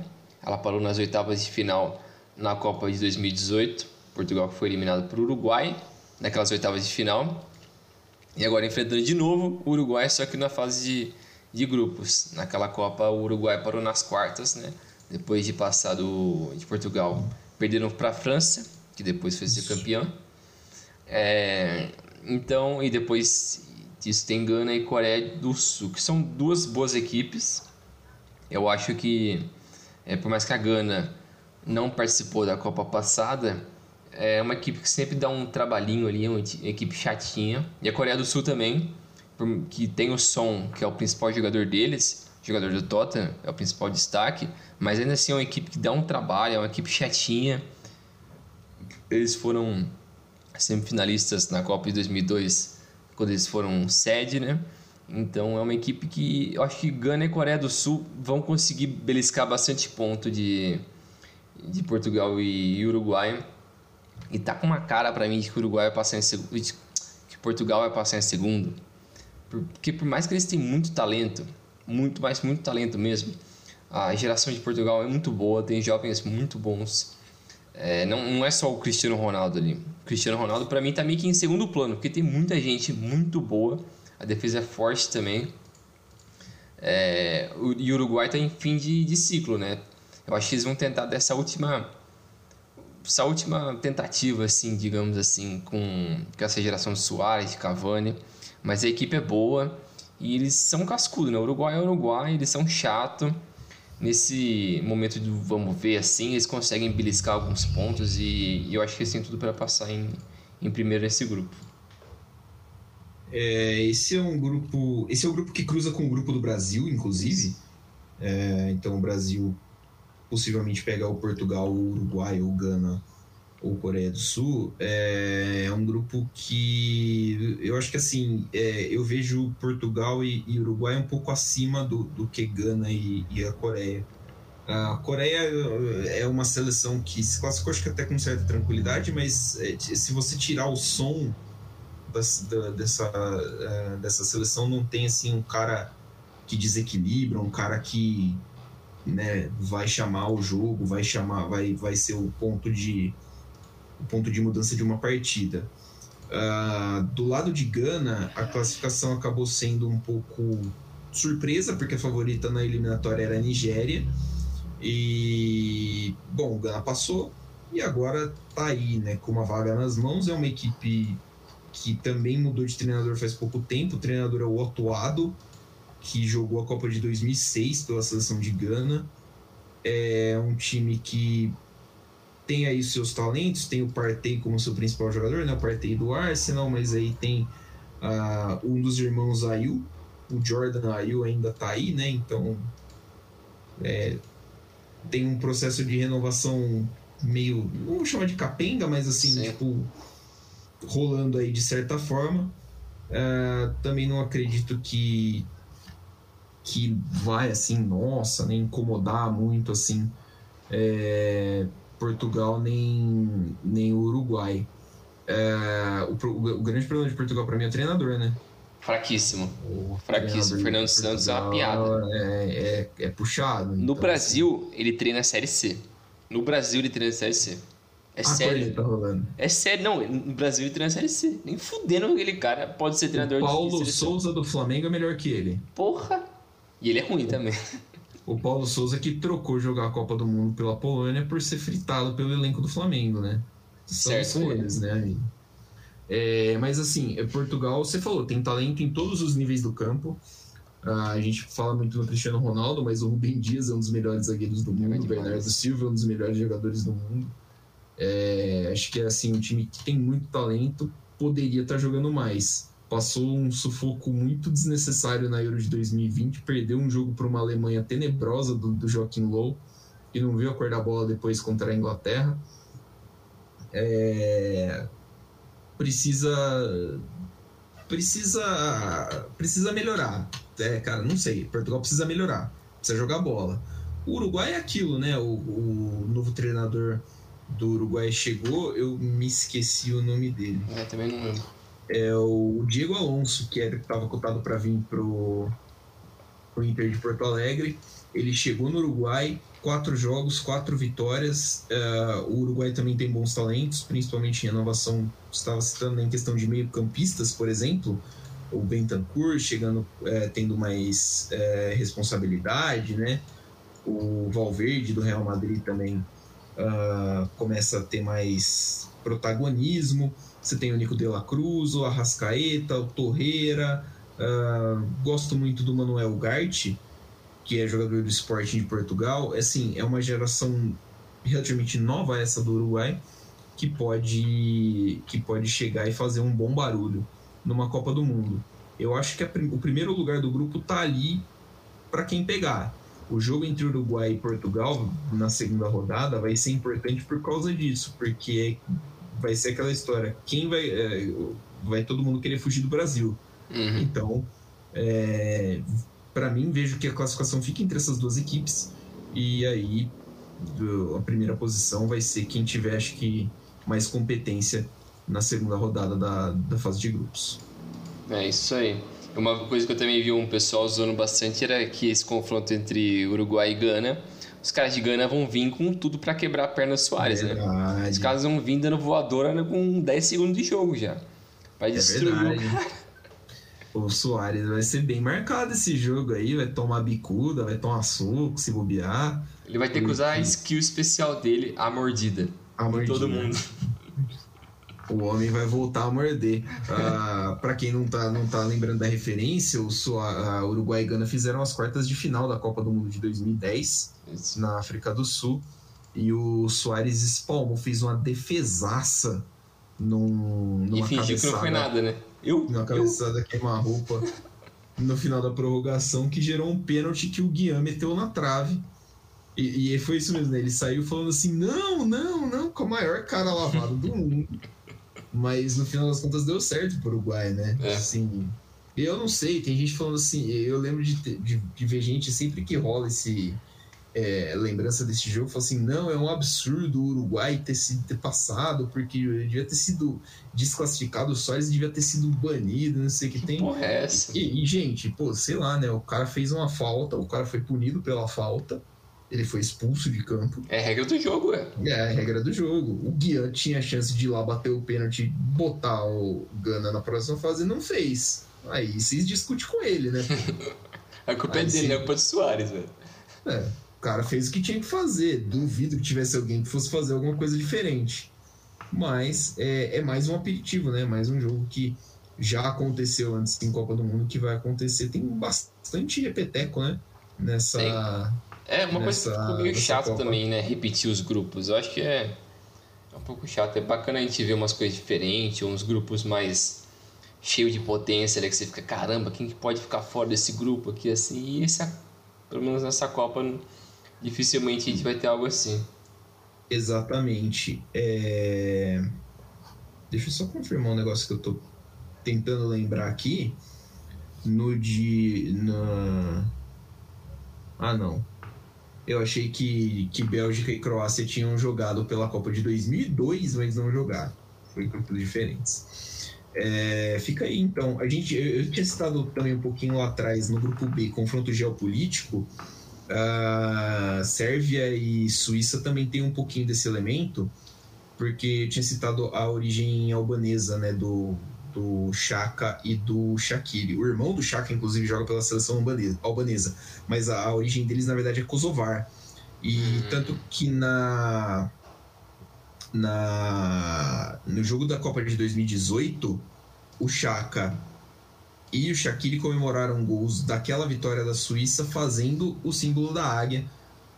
Speaker 3: Ela parou nas oitavas de final na Copa de 2018. Portugal foi eliminado por Uruguai naquelas oitavas de final. E agora enfrentando de novo o Uruguai, só que na fase de, de grupos. Naquela Copa o Uruguai parou nas quartas, né? Depois de passar do, de Portugal. Perderam para a França, que depois foi ser campeã. É, então, e depois disso tem Gana e Coreia do Sul, que são duas boas equipes eu acho que, é, por mais que a Gana não participou da Copa passada, é uma equipe que sempre dá um trabalhinho ali, uma equipe chatinha. E a Coreia do Sul também, que tem o Som, que é o principal jogador deles, jogador do Tottenham, é o principal destaque, mas ainda assim é uma equipe que dá um trabalho, é uma equipe chatinha. Eles foram semifinalistas na Copa de 2002, quando eles foram sede, né? Então é uma equipe que eu acho que Gana e Coreia do Sul vão conseguir beliscar bastante ponto de, de Portugal e Uruguai. E tá com uma cara para mim de que Uruguai vai passar em segundo, que Portugal vai passar em segundo. Porque por mais que eles tenham muito talento, muito mais muito talento mesmo, a geração de Portugal é muito boa, tem jovens muito bons. É, não, não é só o Cristiano Ronaldo ali. O Cristiano Ronaldo para mim tá meio que em segundo plano, porque tem muita gente muito boa a defesa é forte também. É, o, e o Uruguai está em fim de, de ciclo, né? Eu acho que eles vão tentar dessa última essa última tentativa, assim, digamos assim, com, com essa geração de Soares, de Cavani. Mas a equipe é boa e eles são cascudos, né? O Uruguai é o Uruguai, eles são chato. Nesse momento do vamos ver assim, eles conseguem beliscar alguns pontos e, e eu acho que eles têm tudo para passar em, em primeiro nesse grupo.
Speaker 2: É, esse é um grupo. Esse é o grupo que cruza com o grupo do Brasil, inclusive. É, então o Brasil possivelmente pega o Portugal, o Uruguai, ou Gana ou Coreia do Sul. É, é um grupo que eu acho que assim é, eu vejo Portugal e, e, Uruguai um pouco acima do, do que Gana e, e a Coreia. A Coreia é uma seleção que se classificou acho que até com certa tranquilidade, mas é, se você tirar o som da, dessa, é, dessa seleção não tem assim um cara que desequilibra, um cara que né, vai chamar o jogo, vai chamar, vai, vai ser o ponto de o ponto de mudança de uma partida. Uh, do lado de Gana, a classificação acabou sendo um pouco surpresa, porque a favorita na eliminatória era a Nigéria. E, bom, o Gana passou e agora tá aí, né, com uma vaga nas mãos. É uma equipe que também mudou de treinador faz pouco tempo. O treinador é o Otoado, que jogou a Copa de 2006 pela seleção de Gana. É um time que tem aí seus talentos, tem o Partey como seu principal jogador, né? O Partey do Arsenal, mas aí tem Uh, um dos irmãos Ayu, o Jordan Ayu ainda tá aí, né? Então é, tem um processo de renovação meio, não vou chamar de capenga, mas assim, Sim. tipo, rolando aí de certa forma. Uh, também não acredito que que vai assim, nossa, nem incomodar muito assim é, Portugal nem, nem o Uruguai. É, o, o, grande problema de Portugal para mim é o treinador, né?
Speaker 3: Fraquíssimo. O Fraquíssimo. Fernando Santos é uma piada.
Speaker 2: É, é, é puxado.
Speaker 3: No então, Brasil, assim. ele treina a Série C. No Brasil, ele treina a Série C. É ah, sério.
Speaker 2: Tá.
Speaker 3: É sério, não. No Brasil ele treina a Série C. Nem fudendo aquele cara pode ser treinador
Speaker 2: o Paulo de Souza do Flamengo é melhor que ele.
Speaker 3: Porra! E ele é ruim também.
Speaker 2: O Paulo Souza que trocou jogar a Copa do Mundo pela Polônia por ser fritado pelo elenco do Flamengo, né? São certo, escolhas, né, amigo? É, mas assim, é Portugal, você falou, tem talento em todos os níveis do campo. Ah, a gente fala muito no Cristiano Ronaldo, mas o Rubem Dias é um dos melhores zagueiros do mundo, o Bernardo Silva é um dos melhores jogadores do mundo. É, acho que é assim, um time que tem muito talento, poderia estar jogando mais. Passou um sufoco muito desnecessário na Euro de 2020, perdeu um jogo para uma Alemanha tenebrosa do, do Joaquim Low, que não viu a cor da bola depois contra a Inglaterra. É, precisa precisa precisa melhorar. É, cara, não sei. Portugal precisa melhorar. Precisa jogar bola. O Uruguai é aquilo, né? O, o novo treinador do Uruguai chegou, eu me esqueci o nome dele.
Speaker 3: É, também não lembro.
Speaker 2: É o Diego Alonso, que estava cotado para vir pro, pro Inter de Porto Alegre. Ele chegou no Uruguai, quatro jogos, quatro vitórias. Uh, o Uruguai também tem bons talentos, principalmente em renovação. Estava citando em questão de meio-campistas, por exemplo, o Bentancur chegando, é, tendo mais é, responsabilidade, né? O Valverde do Real Madrid também uh, começa a ter mais protagonismo. Você tem o Nico de la Cruz, o Arrascaeta, o Torreira. Uh, gosto muito do Manuel Garte, que é jogador do Sporting de Portugal. É, assim, é uma geração relativamente nova essa do Uruguai, que pode, que pode chegar e fazer um bom barulho numa Copa do Mundo. Eu acho que a, o primeiro lugar do grupo tá ali para quem pegar. O jogo entre Uruguai e Portugal na segunda rodada vai ser importante por causa disso, porque vai ser aquela história: quem vai. É, vai todo mundo querer fugir do Brasil. Uhum. Então, é, para mim, vejo que a classificação fica entre essas duas equipes. E aí, a primeira posição vai ser quem tiver, acho que, mais competência na segunda rodada da, da fase de grupos.
Speaker 3: É isso aí. Uma coisa que eu também vi um pessoal usando bastante era que esse confronto entre Uruguai e Gana, os caras de Gana vão vir com tudo para quebrar a perna do Soares, né? Os caras vão vir dando voadora com 10 segundos de jogo já. Vai é destruir é o cara
Speaker 2: o Soares vai ser bem marcado esse jogo aí, vai tomar bicuda, vai tomar suco, se bobear.
Speaker 3: Ele vai ter que usar a skill especial dele, a mordida. A mordida. Todo mundo.
Speaker 2: O homem vai voltar a morder. Uh, para quem não tá, não tá lembrando da referência, o a Uruguai e Gana fizeram as quartas de final da Copa do Mundo de 2010 Isso. na África do Sul. E o Soares espalmou, fez uma defesaça num, numa e fingiu
Speaker 3: que não foi nada, né?
Speaker 2: Eu, uma cabeçada queima-roupa no final da prorrogação que gerou um pênalti que o Guian meteu na trave. E, e foi isso mesmo, né? Ele saiu falando assim: não, não, não, com a maior cara lavada do mundo. Mas no final das contas deu certo pro Uruguai, né? É. Assim, eu não sei, tem gente falando assim. Eu lembro de, de, de ver gente sempre que rola esse é, lembrança desse jogo, falou assim: não, é um absurdo o Uruguai ter, sido, ter passado, porque devia ter sido desclassificado, o Soares devia ter sido banido, não sei o que, que tem.
Speaker 3: Porra é essa?
Speaker 2: E, e, gente, pô, sei lá, né? O cara fez uma falta, o cara foi punido pela falta, ele foi expulso de campo.
Speaker 3: É regra do jogo, é.
Speaker 2: É a regra do jogo. O Guian tinha a chance de ir lá bater o pênalti botar o Gana na próxima fase e não fez. Aí vocês discutem com ele, né?
Speaker 3: a culpa é Aí, é dele, sim. não é culpa do Soares, velho.
Speaker 2: É. O cara fez o que tinha que fazer. Duvido que tivesse alguém que fosse fazer alguma coisa diferente. Mas é, é mais um aperitivo, né? Mais um jogo que já aconteceu antes em Copa do Mundo, que vai acontecer. Tem bastante repeteco, né? Nessa.
Speaker 3: É, uma nessa, coisa que ficou meio chato Copa. também, né? Repetir os grupos. Eu acho que é, é um pouco chato. É bacana a gente ver umas coisas diferentes, uns grupos mais cheio de potência, né? Que você fica, caramba, quem que pode ficar fora desse grupo aqui assim? E esse, pelo menos nessa Copa, dificilmente a gente vai ter algo assim.
Speaker 2: Exatamente. É... Deixa eu só confirmar um negócio que eu tô tentando lembrar aqui. No de. Na... Ah, não. Eu achei que, que Bélgica e Croácia tinham jogado pela Copa de 2002, mas não jogaram. Foi grupos diferentes. É, fica aí então. A gente, eu, eu tinha citado também um pouquinho lá atrás no grupo B, confronto geopolítico. Uh, Sérvia e Suíça também tem um pouquinho desse elemento, porque eu tinha citado a origem albanesa né, do, do Chaka e do Shaqiri. O irmão do Chaka, inclusive, joga pela seleção albanesa, mas a, a origem deles, na verdade, é kosovar. E uhum. tanto que na, na no jogo da Copa de 2018, o Chaka e o Shaqiri comemoraram gols daquela vitória da Suíça fazendo o símbolo da águia,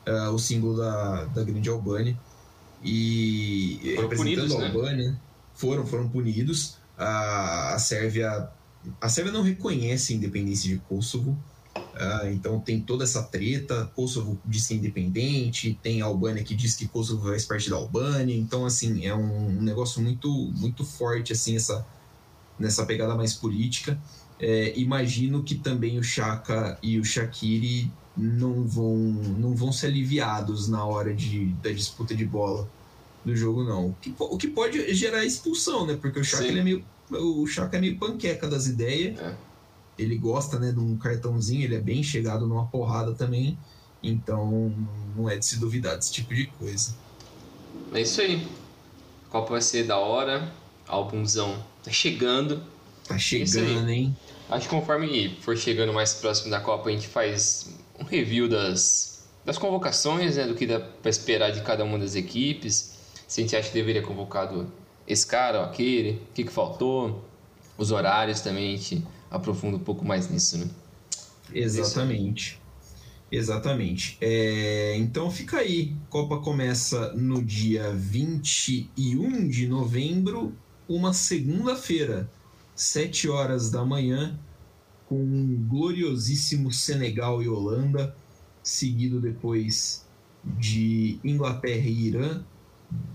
Speaker 2: uh, o símbolo da, da grande Albânia. E foram representando punidos, a né? Albânia, né? foram, foram punidos. A, a Sérvia a Sérvia não reconhece a independência de Kosovo, uh, então tem toda essa treta. Kosovo diz que é independente, tem a Albânia que diz que Kosovo faz parte da Albânia. Então, assim, é um, um negócio muito, muito forte assim essa, nessa pegada mais política. É, imagino que também o Chaka e o Shaqiri não vão, não vão ser aliviados na hora de, da disputa de bola do jogo, não. O que, pode gerar expulsão, né? Porque o Chaka, é meio, o Chaka é meio panqueca das ideias. É. Ele gosta né, de um cartãozinho, ele é bem chegado numa porrada também. Então não é de se duvidar desse tipo de coisa.
Speaker 3: É isso aí. A Copa vai ser da hora. Álbumzão tá chegando.
Speaker 2: Tá chegando, é hein?
Speaker 3: Acho que conforme for chegando mais próximo da Copa, a gente faz um review das, das convocações, né? Do que dá para esperar de cada uma das equipes. Se a gente acha que deveria convocado esse cara ou aquele, o que, que faltou, os horários também, a gente aprofunda um pouco mais nisso, né?
Speaker 2: Exatamente. Exatamente. É, então fica aí. Copa começa no dia 21 de novembro, uma segunda-feira. 7 horas da manhã, com um gloriosíssimo Senegal e Holanda, seguido depois de Inglaterra e Irã,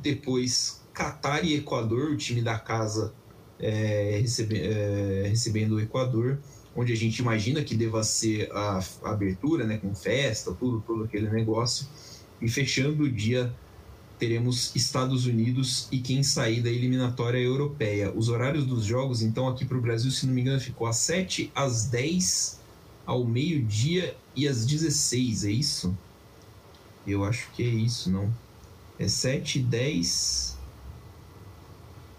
Speaker 2: depois Catar e Equador, o time da casa é, recebe, é, recebendo o Equador, onde a gente imagina que deva ser a, a abertura, né, com festa, tudo, todo aquele negócio, e fechando o dia teremos Estados Unidos e quem sair da eliminatória europeia. Os horários dos jogos, então, aqui para o Brasil, se não me engano, ficou às 7, às 10, ao meio-dia e às 16, é isso? Eu acho que é isso, não. É 7, 10.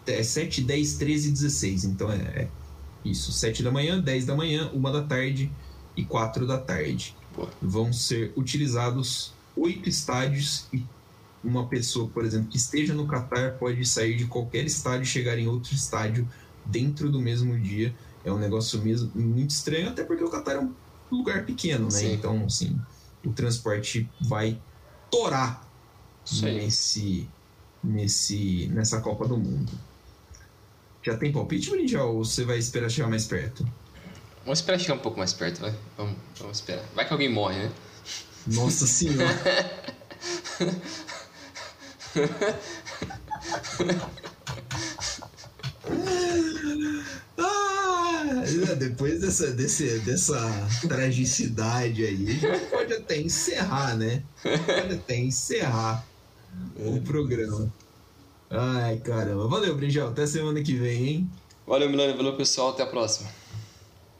Speaker 2: É 7, 10, 13 e 16. Então é, é isso. 7 da manhã, 10 da manhã, 1 da tarde e 4 da tarde. Vão ser utilizados oito estádios e uma pessoa, por exemplo, que esteja no Catar pode sair de qualquer estádio e chegar em outro estádio dentro do mesmo dia. É um negócio mesmo muito estranho, até porque o Catar é um lugar pequeno, né? Sim. Então, assim, o transporte vai torar nesse, nesse, nessa Copa do Mundo. Já tem palpite, Brinjal, ou você vai esperar chegar mais perto?
Speaker 3: Vamos esperar chegar um pouco mais perto, vai. Vamos, vamos esperar. Vai que alguém morre, né?
Speaker 2: Nossa senhora. ah, depois dessa, desse, dessa tragicidade aí, a gente pode até encerrar, né? Pode até encerrar o programa. Ai, caramba. Valeu, Brinjal. Até semana que vem, hein?
Speaker 3: Valeu, Milano. Valeu, pessoal. Até a próxima.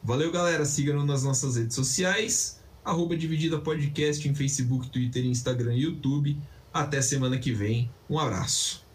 Speaker 2: Valeu, galera. Siga-nos nas nossas redes sociais. Arroba Dividida Podcast em Facebook, Twitter, Instagram e YouTube. Até semana que vem. Um abraço.